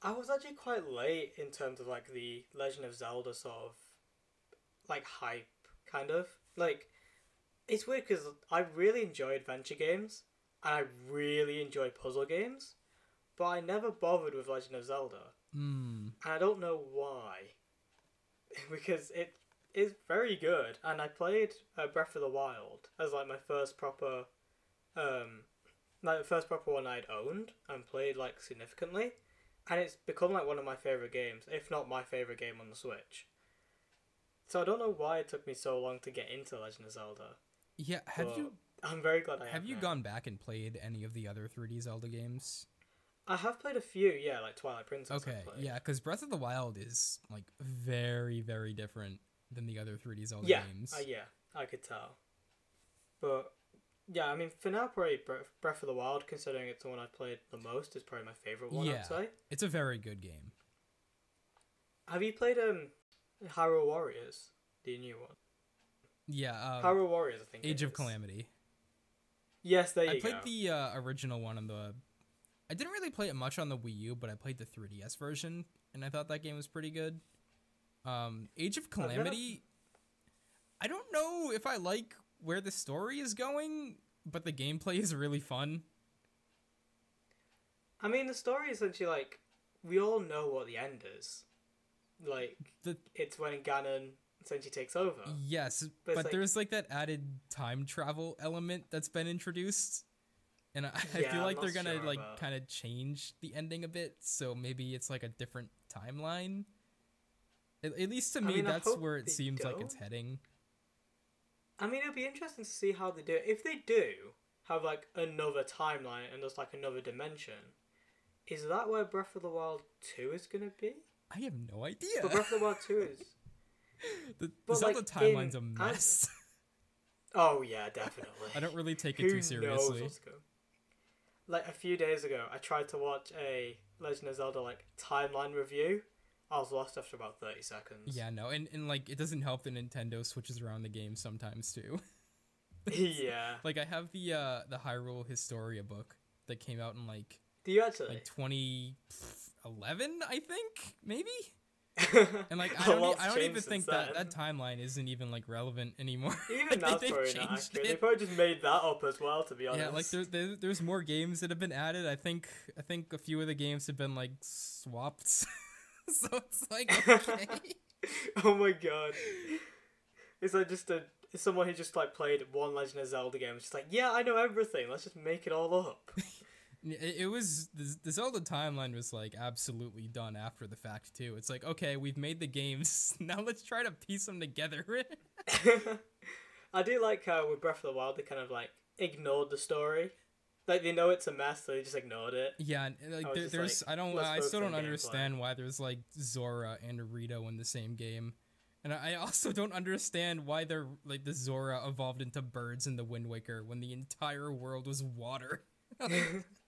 I was actually quite late in terms of like the Legend of Zelda sort of like hype, kind of like. It's weird because I really enjoy adventure games and I really enjoy puzzle games, but I never bothered with Legend of Zelda. Hmm. And I don't know why. *laughs* because it is very good. And I played uh, Breath of the Wild as like my first proper um like the first proper one I'd owned and played like significantly. and it's become like one of my favorite games, if not my favorite game on the Switch. So I don't know why it took me so long to get into Legend of Zelda. Yeah, have but you I'm very glad I have. have you now. gone back and played any of the other 3D Zelda games? I have played a few, yeah, like Twilight Princess. Okay, yeah, because Breath of the Wild is like very, very different than the other 3D Zelda yeah, games. uh, yeah, I could tell. But yeah, I mean, for now, probably Breath of the Wild, considering it's the one I've played the most, is probably my favorite one. Yeah. I'd say. It's a very good game. Have you played um, Hyrule Warriors, the new one? Yeah, um, Hyrule Warriors, I think. Age of. Calamity. Yes, there you I played go. the uh, original one on the. I didn't really play it much on the Wii U, but I played the 3DS version, and I thought that game was pretty good. Um, Age of Calamity. I don't know if I like where the story is going, but the gameplay is really fun. I mean, the story is essentially like we all know what the end is. Like The it's when Ganon essentially takes over. yes, But but, like- there's like that added time travel element that's been introduced, and I, I Yeah, feel I'm like they're gonna sure like about- kind of change the ending a bit, so maybe it's like a different timeline. At, at least to I me, mean, that's where it seems like it's heading. I mean, it'll be interesting to see how they do it. If they do have like another timeline and there's like another dimension, is that where Breath of the Wild Two is gonna be? I have no idea. But Breath of the Wild Two is. *laughs* *laughs* the Zelda like, timeline's in- a mess. *laughs* Oh yeah, definitely. I don't really take it Who too seriously. Like a few days ago, I tried to watch a Legend of Zelda like timeline review. I was lost after about thirty seconds. Yeah, no, and, and like it doesn't help that Nintendo switches around the game sometimes too. *laughs* yeah. like I have the uh the Hyrule Historia book that came out in like Do you actually? like 2011, I think, maybe. *laughs* and like I don't, e- I don't even think that that timeline isn't even like relevant anymore. *laughs* Even Like, that's they've probably not accurate. They probably just made that up as well, to be honest. Yeah, like there, there, there's more games that have been added. I think I think a few of the games have been like swapped. *laughs* so it's like okay. oh my god. It's like just a someone who just like played one Legend of Zelda game. It's just like, yeah, I know everything. Let's just make it all up. It, it was the, the Zelda timeline was like absolutely done after the fact too. It's like okay, we've made the games. *laughs* Now let's try to piece them together. *laughs* *laughs* I do like how with Breath of the Wild they kind of like ignored the story. Like they know it's a mess, so they just ignored it. yeah, like uh, I there, there's like, I don't I still don't understand why there's like Zora and Rito in the same game. And I also don't understand why they're like the Zora evolved into birds in the Wind Waker when the entire world was water.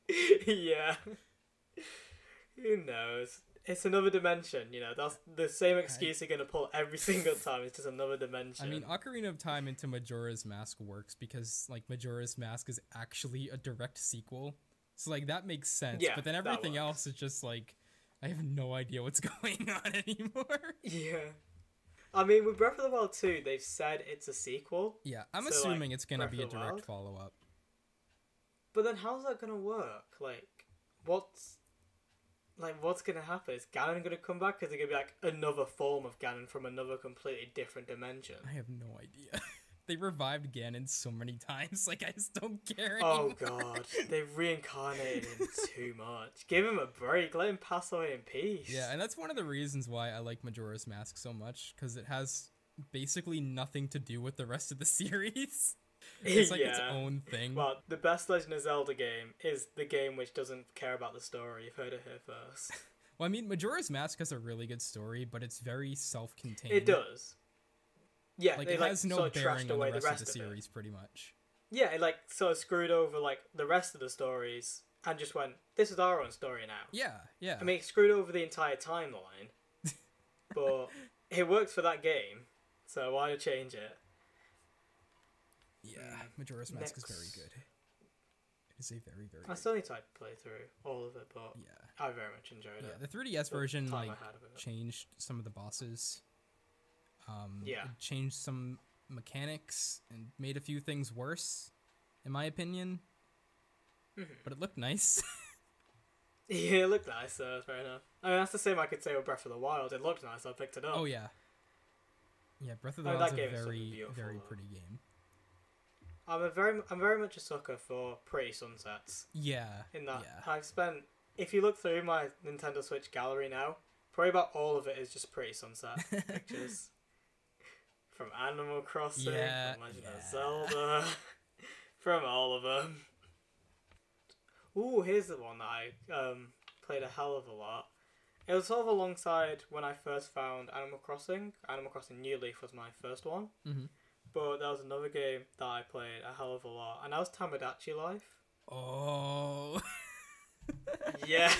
*laughs* yeah. Who knows? It's another dimension, you know. That's the same excuse you're gonna pull every *laughs* single time. It's just another dimension. I mean, Ocarina of Time into Majora's Mask works because like Majora's Mask is actually a direct sequel, so like that makes sense. Yeah, but then everything else is just like I have no idea what's *laughs* going on anymore. yeah. I mean, with Breath of the Wild 2, they've said it's a sequel, yeah, I'm So, like, assuming it's gonna Breath be a direct follow up. But then how's that gonna work? Like, what's like what's gonna happen? Is Ganon gonna come back? Is it gonna be like another form of Ganon from another completely different dimension? I have no idea. *laughs* they revived Ganon so many times, *laughs* like I just don't care Oh anymore. god, *laughs* they've reincarnated him too much. Give him a break. Let him pass away in peace. Yeah, and that's one of the reasons why I like Majora's Mask so much because it has basically nothing to do with the rest of the series. It's *laughs* like its own thing. Well, the best Legend of Zelda game is the game which doesn't care about the story. You've heard it here first. *laughs* Well, I mean, Majora's Mask has a really good story, but it's very self-contained. It does. Yeah, Like it like has no sort of bearing on the the rest, rest of the of series, pretty much. Yeah, it like sort of screwed over like the rest of the stories and just went, "This is our own story now." Yeah, yeah. I mean, it screwed over the entire timeline, *laughs* but it works for that game, so why change it? Yeah, Mm. Majora's Mask is very good. It is a very, very. I still need to like, play through all of it, but Yeah, I very much enjoyed it. yeah. it. The 3DS The version time like had of it. changed some of the bosses. Um, Yeah. it changed some mechanics and made a few things worse, in my opinion. Mhm. But it looked nice. *laughs* Yeah, it looked nice, so that's fair enough. I mean, that's the same I could say with Breath of the Wild. It looked nice, so I picked it up. oh yeah. Yeah, Breath of the I mean, Wild's that a game is something very, beautiful, very though. pretty game. I'm a very, I'm very much a sucker for pretty sunsets. Yeah. In that, yeah. I've spent if you look through my Nintendo Switch gallery now, probably about all of it is just pretty sunset *laughs* pictures. From Animal Crossing, Yeah, from Legend yeah. of Zelda, *laughs* from all of them. Ooh, here's the one that I um, played a hell of a lot. It was sort of alongside when I first found Animal Crossing. Animal Crossing New Leaf was my first one. Mhm. But there was another game that I played a hell of a lot, and that was Tamagotchi Life. Oh. *laughs* *laughs* yes,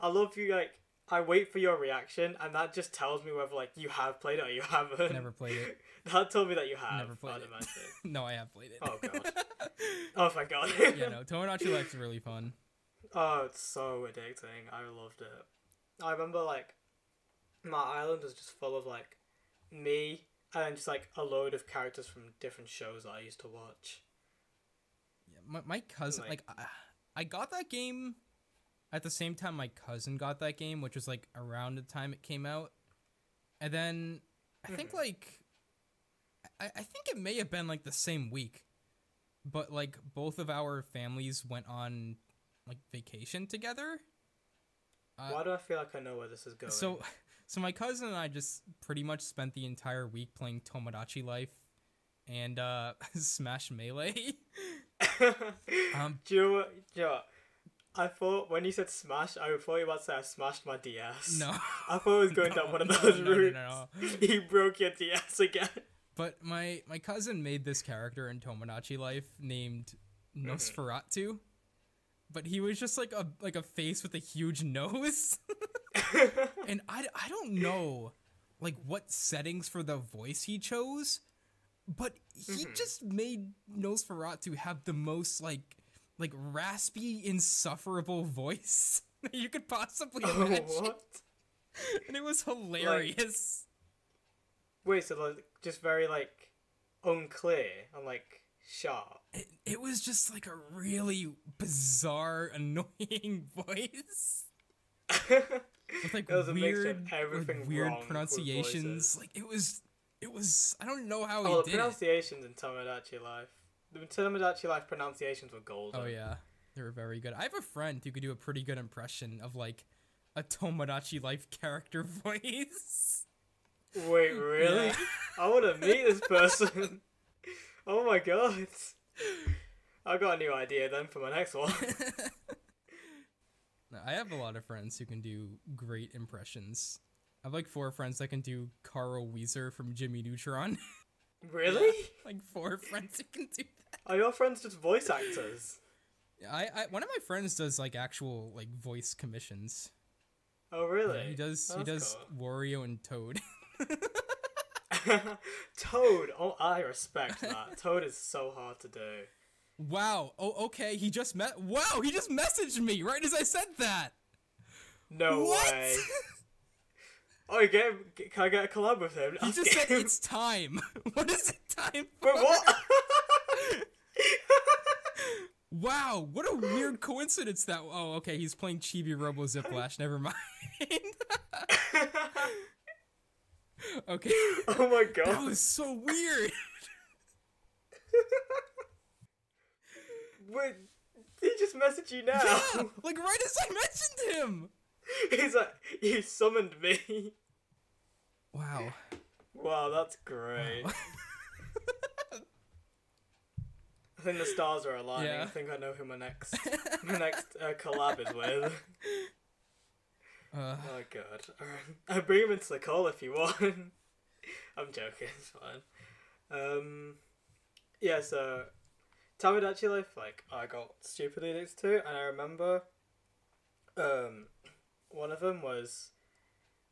I love you. Like, I wait for your reaction, and that just tells me whether like you have played it or you haven't. Never played it. *laughs* That told me that you have. Never played I'd it. no, I have played it. Oh, God. Oh, thank God. yeah, no, Tomodachi Life's really fun. Oh, it's so addicting. I loved it. I remember like my island was just full of like me and just like a load of characters from different shows that I used to watch. Yeah, my, my cousin, Like- like, I, I got that game at the same time my cousin got that game, which was like around the time it came out. And then I think Mhm. like, I, I think it may have been like the same week, but like both of our families went on like vacation together. Uh, Why do I feel like I know where this is going? So, *laughs* so my cousin and I just pretty much spent the entire week playing Tomodachi Life and uh, *laughs* Smash Melee. *laughs* Um, do you? Do you? I thought when you said smash, I thought you about to say I smashed my DS. no, I thought it was going *laughs* down one of no, those no, no, routes. no, you broke your DS again. but my my cousin made this character in Tomodachi Life named Nosferatu, but he was just like a like a face with a huge nose, *laughs* and I I don't know like what settings for the voice he chose, but he Mhm. just made Nosferatu have the most like like raspy, insufferable voice that *laughs* you could possibly *laughs* oh, imagine, what? and it was hilarious. Wait, so like just very like unclear and like sharp. it, it was just like a really bizarre, annoying voice with like It was a mixture of weird, like, weird pronunciations. Like it was, it was. I don't know how oh, he the did it. pronunciations in Tomodachi Life. The Tomodachi Life pronunciations were golden. Oh yeah, they were very good. I have a friend who could do a pretty good impression of like a Tomodachi Life character *laughs* voice. Wait, really? Yeah. I want to meet this person. *laughs* oh my god. *laughs* I got a new idea then for my next one. I have a lot of friends who can do great impressions. I have like four friends that can do Carl Wheezer from Jimmy Neutron. *laughs* Really? like four *laughs* friends who can do that. Are your friends just voice actors? I, I one of my friends does like actual like voice commissions. Oh, Yeah, really? he does he That's does *laughs* Wario and Toad. Toad. Oh, I respect that. Toad is so hard to do. Wow. Oh okay, he just met Wow, he just messaged me right as I said that. No what? way. *laughs* Oh, you get, him- can I get a collab with him? he Ask just said him. it's time. *laughs* what is it time for? Wait, what? *laughs* Wow, what a weird coincidence that Oh, okay, he's playing Chibi Robo Ziplash, never mind. okay. oh my god. That was so weird. Wait, he just messaged you now. Yeah, *laughs* like right as I mentioned him. He's like, you summoned me. Wow. Wow, that's great. *laughs* I think the stars are aligning. Yeah. I think I know who my next my next uh, collab is with. *laughs* Uh, Oh god. Alright. I'll bring him into the call if you want. I'm joking, it's fine. Um Yeah, so Tamagotchi Life, like I got stupidly addicted to and I remember um one of them was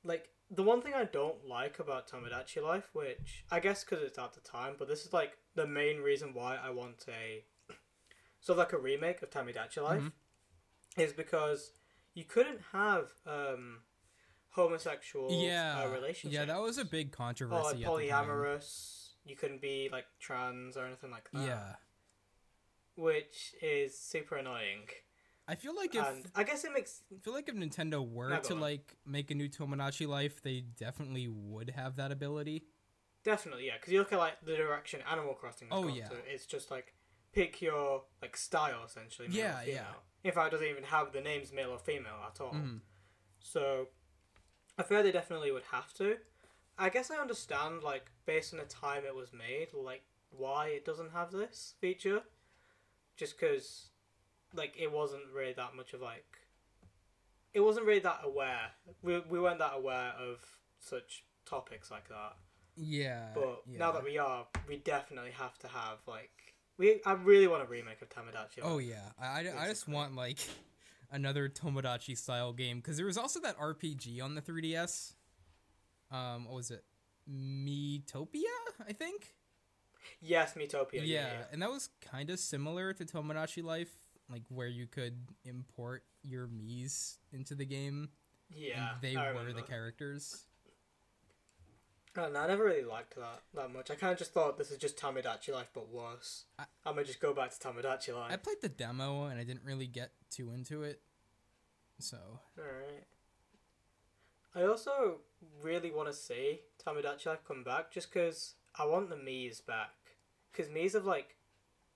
like the one thing I don't like about Tamagotchi Life, which I guess because it's at the time, but this is like the main reason why I want a *clears throat* sort of like a remake of Tamagotchi Life, Mhm. is because you couldn't have um homosexual yeah. uh, relationships. Yeah, that was a big or controversy. like at the time. polyamorous. You couldn't be like trans or anything like that. Yeah. Which is super annoying. I feel like if and I guess it makes I feel like if Nintendo were No, to on. like make a new Tomodachi Life, they definitely would have that ability. Definitely, yeah. Because you look at like the direction Animal Crossing. Has Oh, gone yeah. to, it's just like pick your like style essentially. Yeah, yeah. In fact, it doesn't even have the names male or female at all. Mhm. So I feel they definitely would have to. I guess I understand, like, based on the time it was made, like, why it doesn't have this feature. Just because, like, it wasn't really that much of, like. It wasn't really that aware. We, we weren't that aware of such topics like that. Yeah. But yeah. now that we are, we definitely have to have, like. We, I really want a remake of Tamagotchi. Oh yeah, I, I, I just want like another Tomodachi style game because there was also that RPG on the 3DS. Um, what was it? Miitopia, I think. Yes, Miitopia. Yeah, Yeah, yeah. and that was kind of similar to Tomodachi Life, like where you could import your Mii's into the game, Yeah, and they I were the characters. Oh, no, I never really liked that that much. I kind of just thought this is just Tamagotchi life, but worse. I- I'm gonna just go back to Tamagotchi life. I played the demo and I didn't really get too into it, so Alright. I also really want to see Tamagotchi life come back, just because I want the Mii's back. Because Mii's have like,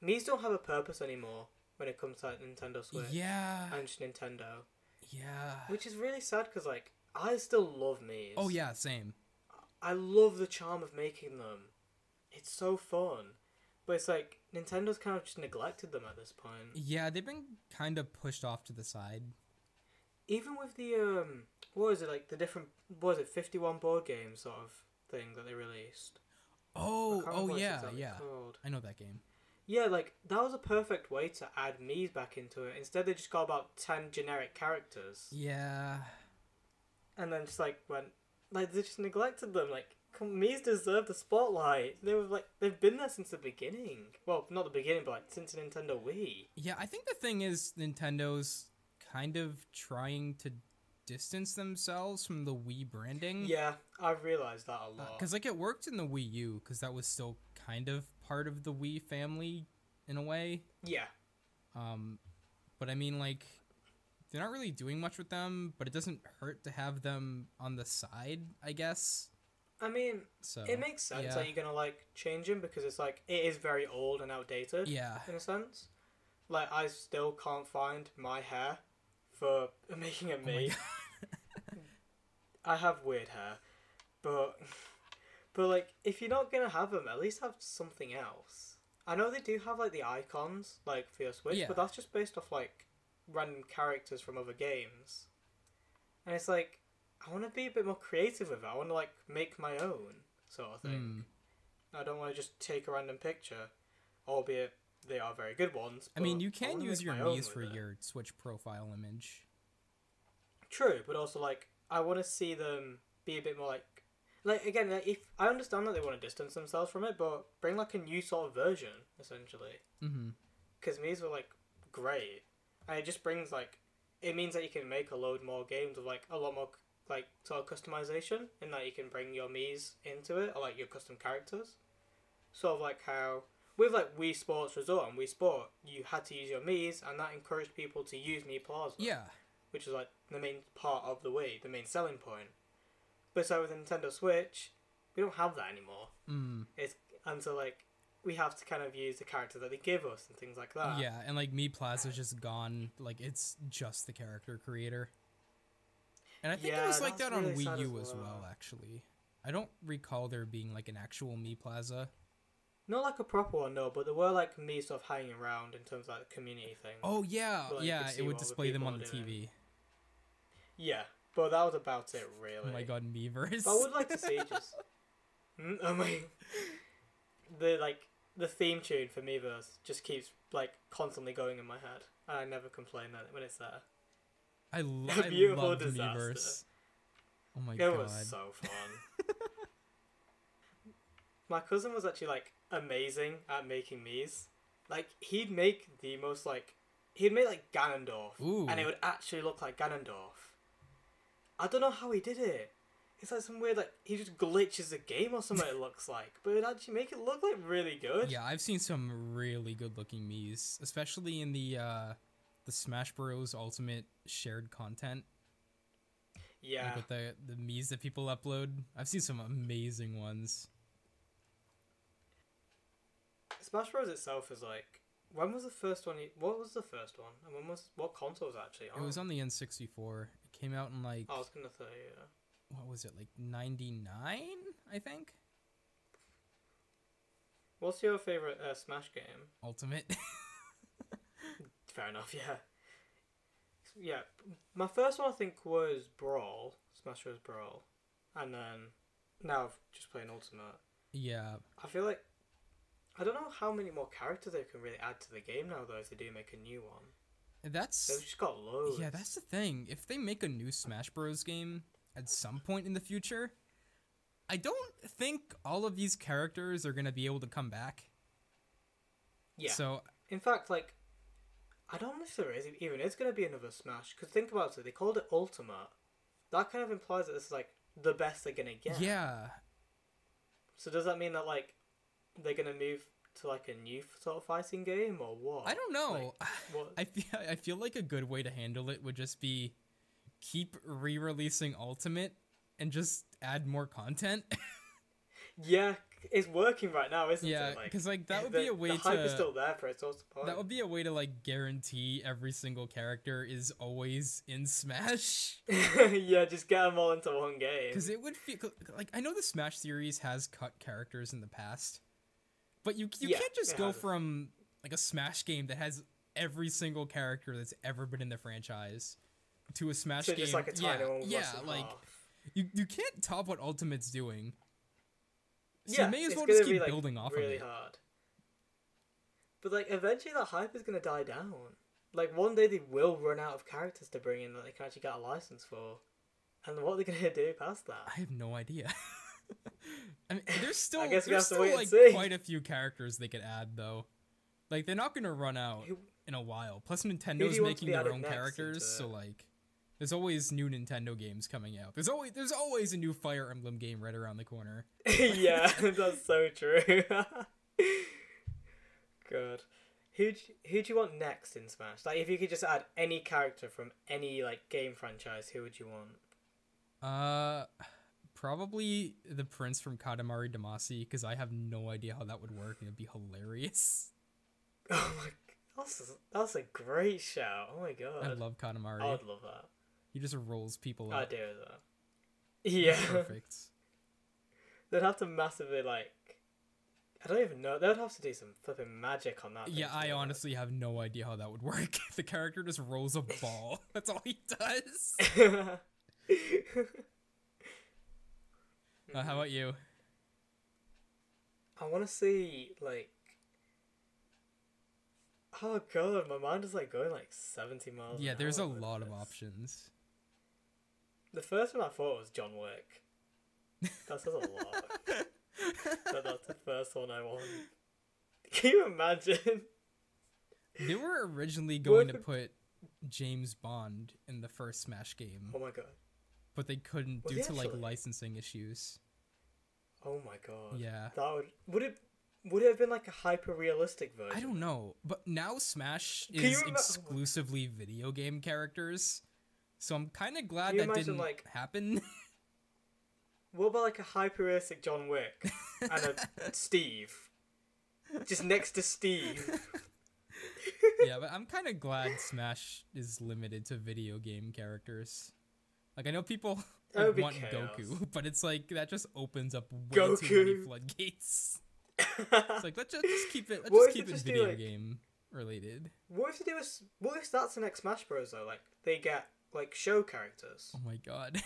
Mii's don't have a purpose anymore when it comes to like, Nintendo Switch yeah, and Nintendo, yeah. which is really sad. Because like, I still love Mii's. Oh yeah, same. I love the charm of making them. It's so fun. But it's like Nintendo's kind of just neglected them at this point. Yeah, they've been kind of pushed off to the side. Even with the um what is it like the different was it, fifty one board game sort of thing that they released. Oh, oh yeah, exactly yeah. called. I know that game. Yeah, like that was a perfect way to add Mii's back into it. Instead they just got about ten generic characters. Yeah. And then just like went like they just neglected them, like come Mii's deserve the spotlight. They were like they've been there since the beginning. Well, not the beginning, but like since Nintendo Wii. Yeah, I think the thing is Nintendo's kind of trying to distance themselves from the Wii branding. Yeah, I've realized that a lot. Because, like, it worked in the Wii U, because that was still kind of part of the Wii family in a way. yeah, Um, but I mean, like, they're not really doing much with them, but it doesn't hurt to have them on the side, I guess. I mean, So it makes sense yeah. that you're gonna like change him because it's like it is very old and outdated Yeah. in a sense. Like I still can't find my hair for making it Oh me. *laughs* I have weird hair, but but like if you're not gonna have them, at least have something else. I know they do have like the icons like for your Switch, Yeah. but that's just based off like random characters from other games, and it's like I want to be a bit more creative with it. I want to like make my own sort of thing. Mm. I don't want to just take a random picture, albeit they are very good ones. I mean, you can use your Mii's for your Switch profile image. True, but also like I want to see them be a bit more like like again like if I understand that they want to distance themselves from it, but bring like a new sort of version essentially. Mm-hmm. Because Mii's were like great, and it just brings like it means that you can make a load more games with like a lot more like sort of customization, and that you can bring your Mii's into it or like your custom characters. Sort of like how with like Wii Sports Resort and Wii Sport, you had to use your Mii's, and that encouraged people to use Mii Plaza Yeah. which is like the main part of the Wii, the main selling point. But so with Nintendo Switch, we don't have that anymore. Mm. It's and so like we have to kind of use the character that they give us and things like that. Yeah, and like Mii Plaza's just gone. Like it's just the character creator. And I think it was like that on really Wii U as as well. well. Actually, I don't recall there being like an actual Me Plaza. Not like a proper one, no, but there were like me sort of hanging around in terms of like the community thing. Oh yeah, like, yeah. It would display them on the. TV. Yeah, but that was about it, really. Oh my god, Miiverse. But I would like to see *laughs* just. Mm, oh my. The like the theme tune for Miiverse just keeps like constantly going in my head, and I never complain that when it's there. I, lo- *laughs* I love. Miiverse. Oh my it god. was so fun. *laughs* My cousin was actually like amazing at making Mii's. Like he'd make the most like he'd make like Ganondorf, Ooh. and it would actually look like Ganondorf. I don't know how he did it. It's like some weird like he just glitches the game or something. it *laughs* looks like, but it actually make it look like really good. Yeah, I've seen some really good looking Mii's, especially in the uh the Smash Bros Ultimate shared content. yeah. Like with the the Mii's that people upload. I've seen some amazing ones. Smash Bros itself is like when was the first one? You, what was the first one? And when was what console was actually on? It was on the N64. It came out in like I was gonna say yeah. what was it like 99 I think. What's your favorite uh, Smash game? Ultimate. *laughs* Fair enough. Yeah. Yeah. My first one I think was Brawl, Smash Bros. Brawl, and then now I've just playing Ultimate. yeah. I feel like I don't know how many more characters they can really add to the game now though if they do make a new one. That's They've just got loads. Yeah, that's the thing. If they make a new Smash Bros game at some point in the future, I don't think all of these characters are going to be able to come back. yeah. So, In fact, like, I don't know if there is even is going to be another Smash. Because think about it, they called it Ultimate. That kind of implies that it's like the best they're going to get. yeah. So does that mean that like they're to move to like a new sort of fighting game or what? I don't know. *sighs* What? I feel I feel like a good way to handle it would just be keep re-releasing Ultimate and just add more content. *laughs* Yeah, it's working right now, isn't yeah, it? Like, because like that would the, be a way the hype is to still there for it. So what's the point? that would be a way to like guarantee every single character is always in Smash. *laughs* yeah, just get them all into one game. Because it would feel like I know the Smash series has cut characters in the past, but you you Yeah, can't just go from like a Smash game that has every single character that's ever been in the franchise to a Smash So game. just like a tiny yeah, yeah, like half. you you can't top what Ultimate's doing. So yeah, you may as it's well just be, keep like, building off really of it. hard. But like eventually that hype is gonna die down. Like one day they will run out of characters to bring in that they can actually get a license for. And what are they gonna *laughs* do past that? I have no idea. *laughs* *laughs* I mean, there's still guess there's still like quite a few characters they could add though. Like they're not gonna run out in a while. Plus Nintendo's you want to making their own characters, so like there's always new Nintendo games coming out. There's always there's always a new Fire Emblem game right around the corner. *laughs* yeah, *laughs* that's so true. Good. Who who do you want next in Smash? Like, if you could just add any character from any like game franchise, who would you want? Uh probably the prince from Katamari Damacy because I have no idea how that would work and it'd be hilarious. *laughs* Oh my, that's a, that's a great shout. Oh my god, I love Katamari. I would love that. He just rolls people I up. do that. Yeah, Perfect. *laughs* they'd have to massively like. I don't even know. They'd have to do some flipping magic on that. Yeah, I honestly have no idea how that would work. *laughs* the character just rolls a ball. That's all he does. Uh, how about you? I want to see like. Oh god, my mind is like going like seventy miles. Yeah, there's a lot of options. The first one I thought was John Wick. That says a lot. *laughs* but that's the first one I want. Can you imagine? They were originally *laughs* going to put James Bond in the first Smash game, Oh my god. But they couldn't Was due to like licensing issues. Oh my god. Yeah. That would would it would it have been like a hyper realistic version? I don't know, but now Smash is ima- exclusively video game characters. So I'm kind of glad that imagine, didn't like- happen. *laughs* What about like a hyper realistic John Wick and a *laughs* Steve? Just next to Steve. *laughs* yeah, but I'm kind of glad Smash is limited to video game characters. Like I know people *laughs* like, want chaos. Goku, *laughs* but it's like that just opens up way too many floodgates. *laughs* It's like let's just, just keep it. Let's just keep it just video like- game related. what if they do a what if that's the next Smash Bros though? Like they get like show characters. Oh my god.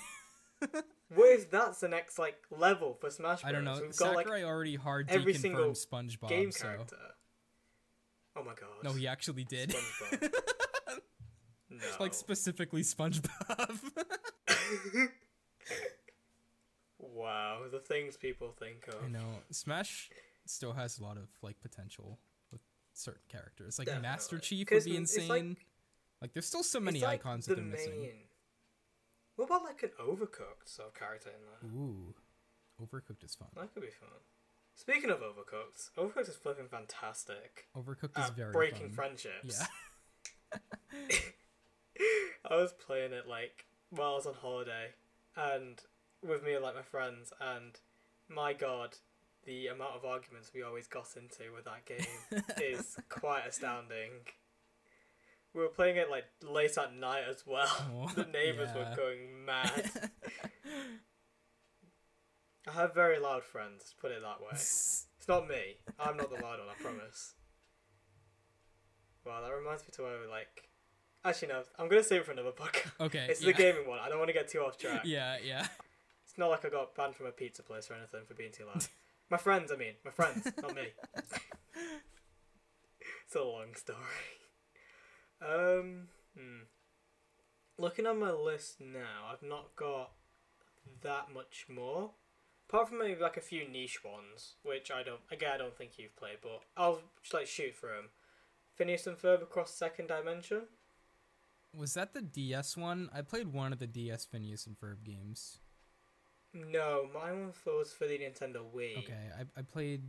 What if that's the next like level for Smash Bros? I don't know. We've got like already hard every single SpongeBob. game so character. Oh my god. no, he actually did. SpongeBob. No. like specifically SpongeBob. *laughs* wow, the things people think of. I know Smash still has a lot of like potential with certain characters. Like Master Chief would be it's like- insane. Like, there's still so many like icons the that they're missing. What about like an overcooked sort of character in there? Ooh, Overcooked is fun. That could be fun. Speaking of overcooked, overcooked is flipping fantastic. Overcooked is very breaking fun. friendships. Yeah. *laughs* *laughs* *laughs* I was playing it like while I was on holiday, and with me and like my friends, and my god, the amount of arguments we always got into with that game *laughs* is quite astounding. We were playing it like late at night as well. *laughs* Oh, the neighbors yeah. were going mad. I have very loud friends, put it that way. It's not me. I'm not the loud one, I promise. Well, that reminds me to where we like. Actually, no. I'm gonna save it for another podcast. *laughs* okay. It's yeah. the gaming one. I don't want to get too off track. *laughs* Yeah, yeah. It's not like I got banned from a pizza place or anything for being too loud. *laughs* my friends, I mean, my friends, not me. it's a long story. Um, hmm. Looking on my list now, I've not got that much more. Apart from maybe like a few niche ones, which I don't, again, I don't think you've played, but I'll just like shoot through them. Phineas and Ferb Across Second Dimension. Was that the DS one? I played one of the DS Phineas and Ferb games. No, mine was for the Nintendo Wii. Okay, I, I played.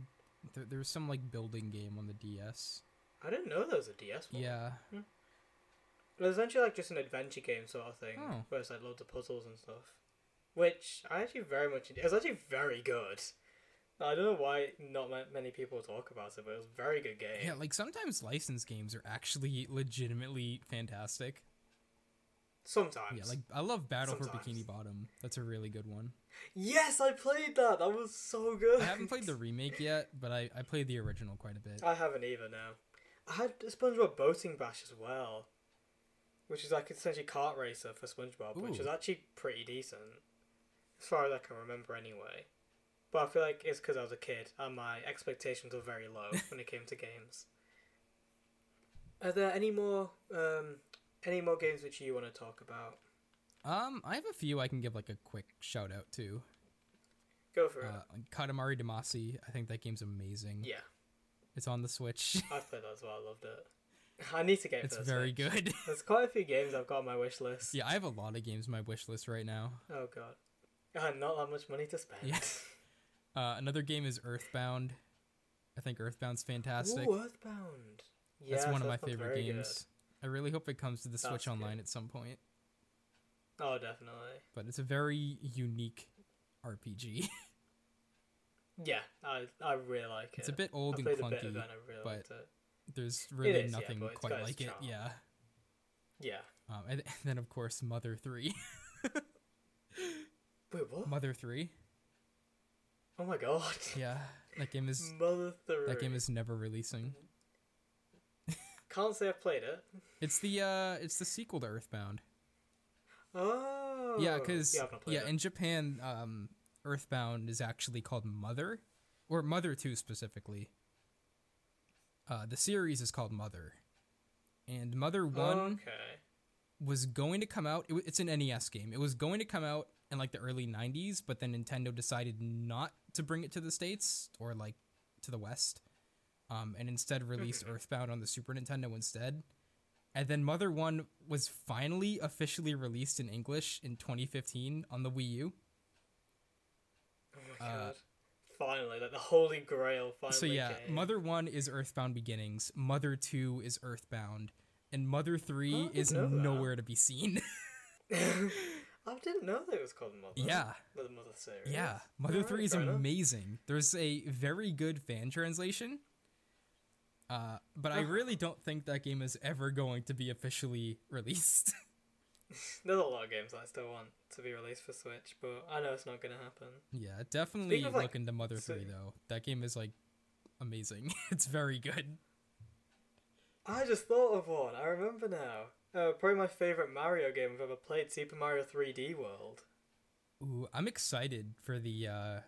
There, there was some like building game on the DS. I didn't know there was a DS one. Yeah. Hmm. It was essentially like just an adventure game sort of thing, Oh. where it's like loads of puzzles and stuff. Which I actually very much. It was actually very good. I don't know why not many people talk about it, but it was a very good game. Yeah, like sometimes licensed games are actually *laughs* legitimately fantastic. Sometimes. Yeah, like I love Battle for Bikini Bottom. That's a really good one. yes, I played that. That was so good. I haven't played the remake yet, but I, I played the original quite a bit. I haven't either now. I had SpongeBob Boating Bash as well, which is like essentially kart racer for SpongeBob, which Ooh. is actually pretty decent, as far as I can remember anyway. But I feel like it's because I was a kid and my expectations were very low *laughs* when it came to games. Are there any more um, any more games which you want to talk about? Um, I have a few I can give like a quick shout out to. Go for it. Uh, Katamari Damacy, I think that game's amazing. yeah, It's on the Switch. *laughs* I've played that as well. I loved it. I need to get it it's very Switch. good. *laughs* There's quite a few games I've got on my wish list. yeah, I have a lot of games on my wish list right now. Oh god. I had not that much money to spend. Yeah. *laughs* Uh, another game is Earthbound. I think Earthbound's fantastic. Ooh, Earthbound. Yeah, that's one of my favorite games. good. I really hope it comes to the That's Switch good. Online at some point. Oh, definitely. But it's a very unique RPG. *laughs* Yeah, I I really like it. it's a bit old I and played a bit of clunky. and really but-. There's really is, nothing it's quite like it. Yeah. Yeah. Um, and, and *laughs* then of course Mother Three. *laughs* Wait, what? Mother Three. Oh my god. Yeah, that game is Mother three. that game is never releasing. Can't say I've played it. It's the uh, it's the sequel to Earthbound. Oh. Yeah, because yeah, I've not played yeah, in Japan, um, Earthbound is actually called Mother, or Mother Two specifically. Uh, the series is called Mother, and Mother One Okay. was going to come out. It, it's an NES game. It was going to come out in like the early '90s, but then Nintendo decided not to bring it to the states or like to the West, um, and instead released Earthbound on the Super Nintendo instead. And then Mother One was finally officially released in English in 2015 on the Wii U. Oh my Uh, god. Finally, like the holy grail finally so yeah, came. Mother One is Earthbound Beginnings. Mother Two is Earthbound, and Mother 3 is nowhere to be seen. *laughs* *laughs* I didn't know that it was called Mother. yeah. The Mother series. Yeah, Mother Alright, 3 is fair enough. amazing. There's a very good fan translation. Uh, but I Oh. really don't think that game is ever going to be officially *laughs* released. There's a lot of games I still want to be released for Switch, but I know it's not gonna happen. yeah, definitely of, like, look into Mother so- 3 though. That game is like amazing. *laughs* it's very good. I just thought of one. I remember now. Uh, probably my favorite Mario game I've ever played, Super Mario 3D World. Ooh, I'm excited for the uh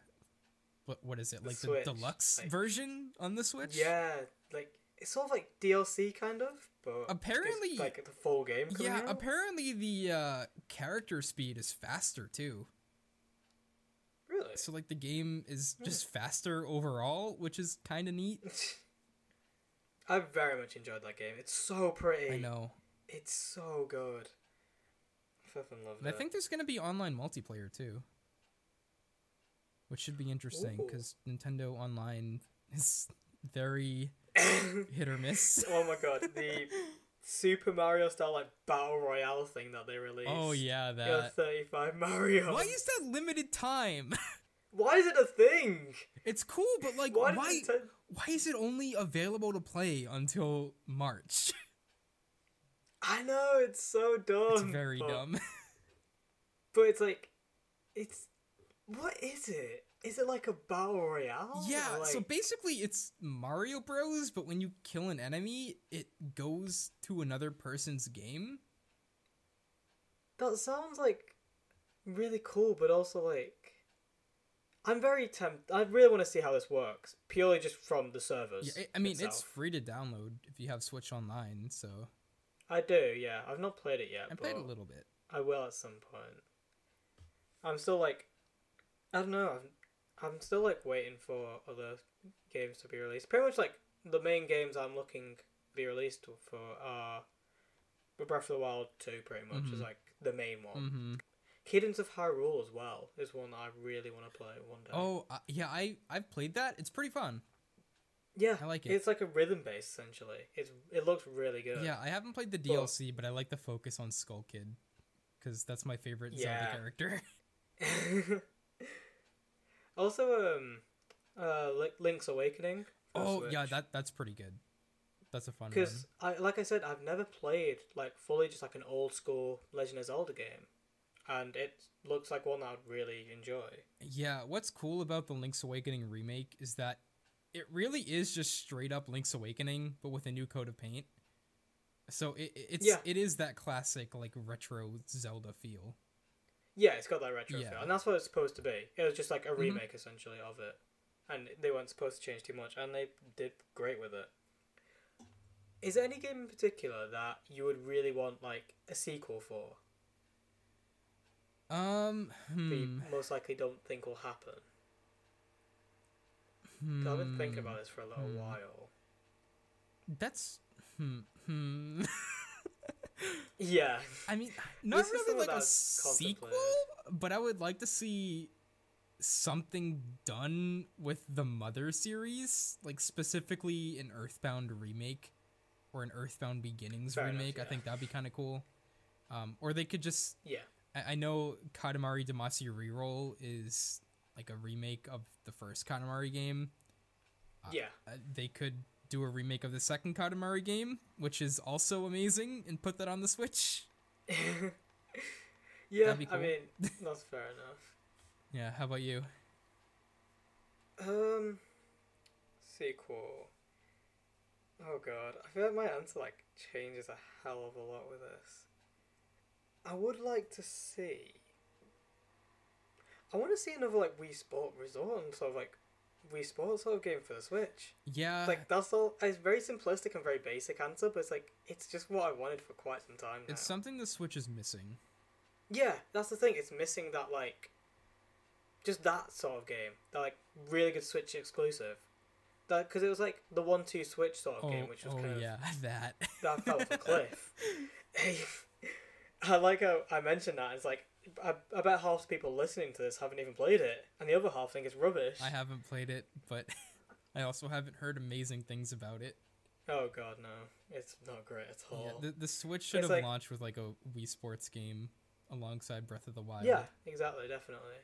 what what is it? The Like the deluxe like- version on the Switch? Yeah, like it's sort of like DLC kind of, but it's Apparently- like the full game. Yeah, out. apparently the uh character speed is faster too. really. So like the game is just faster overall, which is kind of neat. *laughs* I very much enjoyed that game. It's so pretty. I know. It's so good. I fucking love it. And I think there's going to be online multiplayer too. Which should be interesting cuz Nintendo Online is very *laughs* hit or miss. *laughs* oh my god, the Super Mario style like battle royale thing that they released. oh yeah, that. 35 Mario. Why is that limited time? *laughs* Why is it a thing? It's cool, but like, Why? why? it Why is it only available to play until March? I know it's so dumb. It's very but, dumb. But it's like, it's what is it? Is it like a battle royale? yeah, Or, so basically it's Mario Bros, but when you kill an enemy, it goes to another person's game. that sounds like really cool, but also like. I'm very tempted. I really want to see how this works, purely just from the servers. Yeah, I- mean, it's free to download if you have Switch Online, so I do, yeah. I've not played it yet, I played a little bit. I will at some point. I'm still like, I don't know. I'm, still like waiting for other games to be released. Pretty much like the main games I'm looking to be released for are Breath of the Wild Two. Pretty much is Mhm. like the main one. hmm Cadence of Hyrule as well is one that I really want to play one day. Oh, uh, yeah, I I've played that. It's pretty fun. yeah, I like it. It's like a rhythm base essentially. It's it looks really good. Yeah, I haven't played the DLC, but I like the focus on Skull Kid because that's my favorite Yeah. Zelda character. *laughs* *laughs* also, um, uh, Li- Link's Awakening. oh, yeah, that that's pretty good. That's a fun one. Because I like I said, I've never played like fully just like an old school Legend of Zelda game, and it looks like one that I'd really enjoy. Yeah, what's cool about the Link's Awakening remake is that it really is just straight up Link's Awakening, but with a new coat of paint. So it, it- it's Yeah. it is that classic like retro Zelda feel. Yeah, it's got that retro Yeah. feel, and that's what it's supposed to be. It was just like a Mhm. remake essentially of it, and they weren't supposed to change too much, and they did great with it. Is there any game in particular that you would really want like a sequel for? Um, hmm, most likely don't think will happen. 'Cause I've been thinking hmm. about this for a little Hmm. while. That's hmm, hmm. *laughs* Yeah. I mean, *laughs* not This really like a sequel, but I would like to see something done with the Mother series, like specifically an Earthbound remake or an Earthbound Beginnings Fair enough, remake. I think that'd be kind of cool. Um, or they could just. Yeah. I, I know Katamari Damacy Reroll is like a remake of the first Katamari game. Uh, Yeah. uh, they could do a remake of the second Katamari game, which is also amazing, and put that on the Switch. *laughs* yeah, be I mean, *laughs* that's fair enough. Yeah, how about you? Um, sequel. Oh god, I feel like my answer like changes a hell of a lot with this. I would like to see. I want to see another like Wii Sport Resort and sort of like Wii Sports sort of game for the Switch. Yeah, like that's all. It's very simplistic and very basic answer, but it's like it's just what I wanted for quite some time now. it's something the Switch is missing. Yeah, that's the thing. It's missing that like, just that sort of game. That like really good Switch exclusive. That because it was like the one-two Switch sort of Oh, game, which was oh kind of yeah, *laughs* that. that fell off a cliff. *laughs* *laughs* I like how I mentioned that. It's like I, I bet half the people listening to this haven't even played it, and the other half think it's rubbish. I haven't played it, but *laughs* I also haven't heard amazing things about it. Oh god, no, it's not great at all. Yeah, the, the Switch should It's have like- launched with like a Wii Sports game alongside Breath of the Wild. Yeah, exactly, definitely.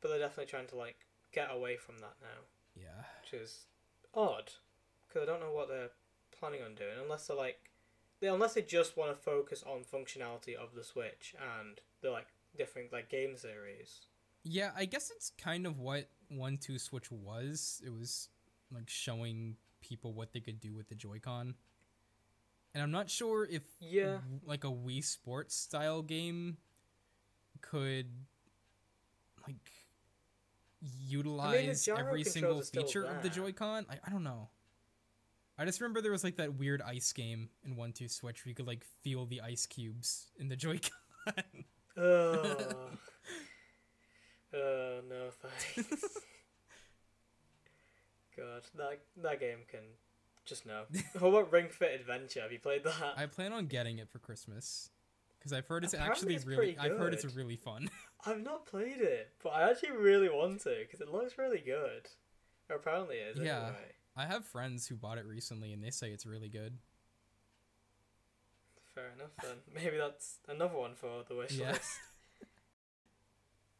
But they're definitely trying to like get away from that now. Yeah. which is odd because I don't know what they're planning on doing unless they're like they unless they just want to focus on functionality of the Switch and the like different like game series. Yeah, I guess it's kind of what One Two Switch was. It was like showing people what they could do with the Joy-Con. And I'm not sure if Yeah. like a Wii Sports style game could like utilize gyro every single feature of the. Joy-Con. I, I don't know. I just remember there was like that weird ice game in One Two Switch where you could like feel the ice cubes in the Joy-Con. Ugh. *laughs* uh, no thanks. *laughs* God, that that game can just no. What about Ring Fit Adventure? Have you played that? I plan on getting it for Christmas because I've heard it's Apparently actually it's really. I've heard it's really fun. *laughs* I've not played it, but I actually really want to because it looks really good. Or apparently it is. Yeah. Anyway. I have friends who bought it recently and they say it's really good. Fair enough then. *laughs* Maybe that's another one for the wish Yeah. list. *laughs*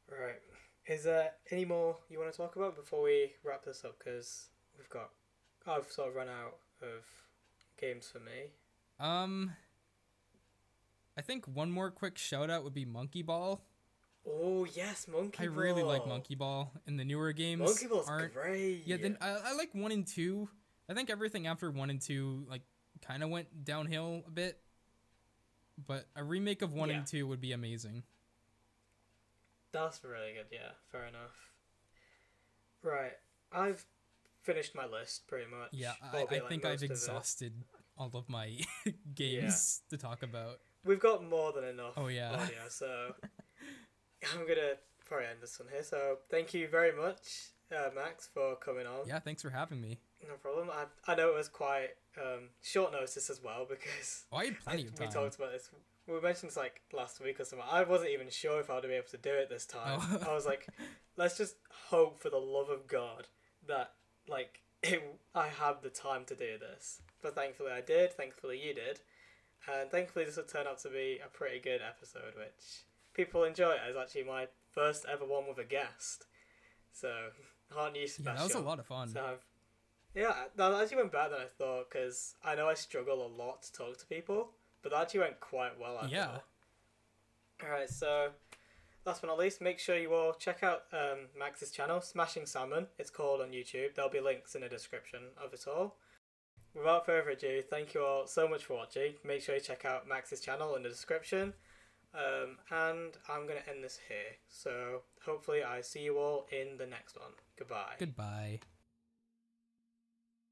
Right. Is there any more you want to talk about before we wrap this up? Because we've got, I've sort of run out of games for me. Um, I think one more quick shout out would be Monkey Ball. Oh yes, Monkey Ball. I Ball. really like Monkey Ball in the newer games. Monkey Ball's aren't great. Yeah, then I, I like one and two. I think everything after one and two like kind of went downhill a bit. But a remake of one Yeah. and two would be amazing. That's really good. Yeah, fair enough. Right, I've finished my list pretty much. Yeah, I, I like, think I've of exhausted all of my *laughs* games to talk about. We've got more than enough. Oh, yeah. audio, so *laughs* *laughs* I'm gonna probably end this one here. So thank you very much, uh, Max, for coming on. Yeah, thanks for having me. No problem. I I know it was quite um, short notice as well *laughs* because Oh, I had plenty I- of we talked about this. We mentioned this like last week or something. I wasn't even sure if I would be able to do it this time. Oh. I was like, *laughs* let's just hope for the love of God that like it, I have the time to do this. But thankfully I did. Thankfully you did, and thankfully this will turn out to be a pretty good episode, which people enjoy. It. It's actually my first ever one with a guest, so aren't you special? Yeah, that was a lot of fun. So I've, yeah, that actually went better than I thought because I know I struggle a lot to talk to people, but that actually went quite well. I Yeah. thought. All right, so last but not least, make sure you all check out um, Max's channel, Smashing Salmon. It's called on YouTube. There'll be links in the description of it all. Without further ado, thank you all so much for watching. Make sure you check out Max's channel in the description. Um, and I'm going to end this here. So hopefully I see you all in the next one. Goodbye. Goodbye.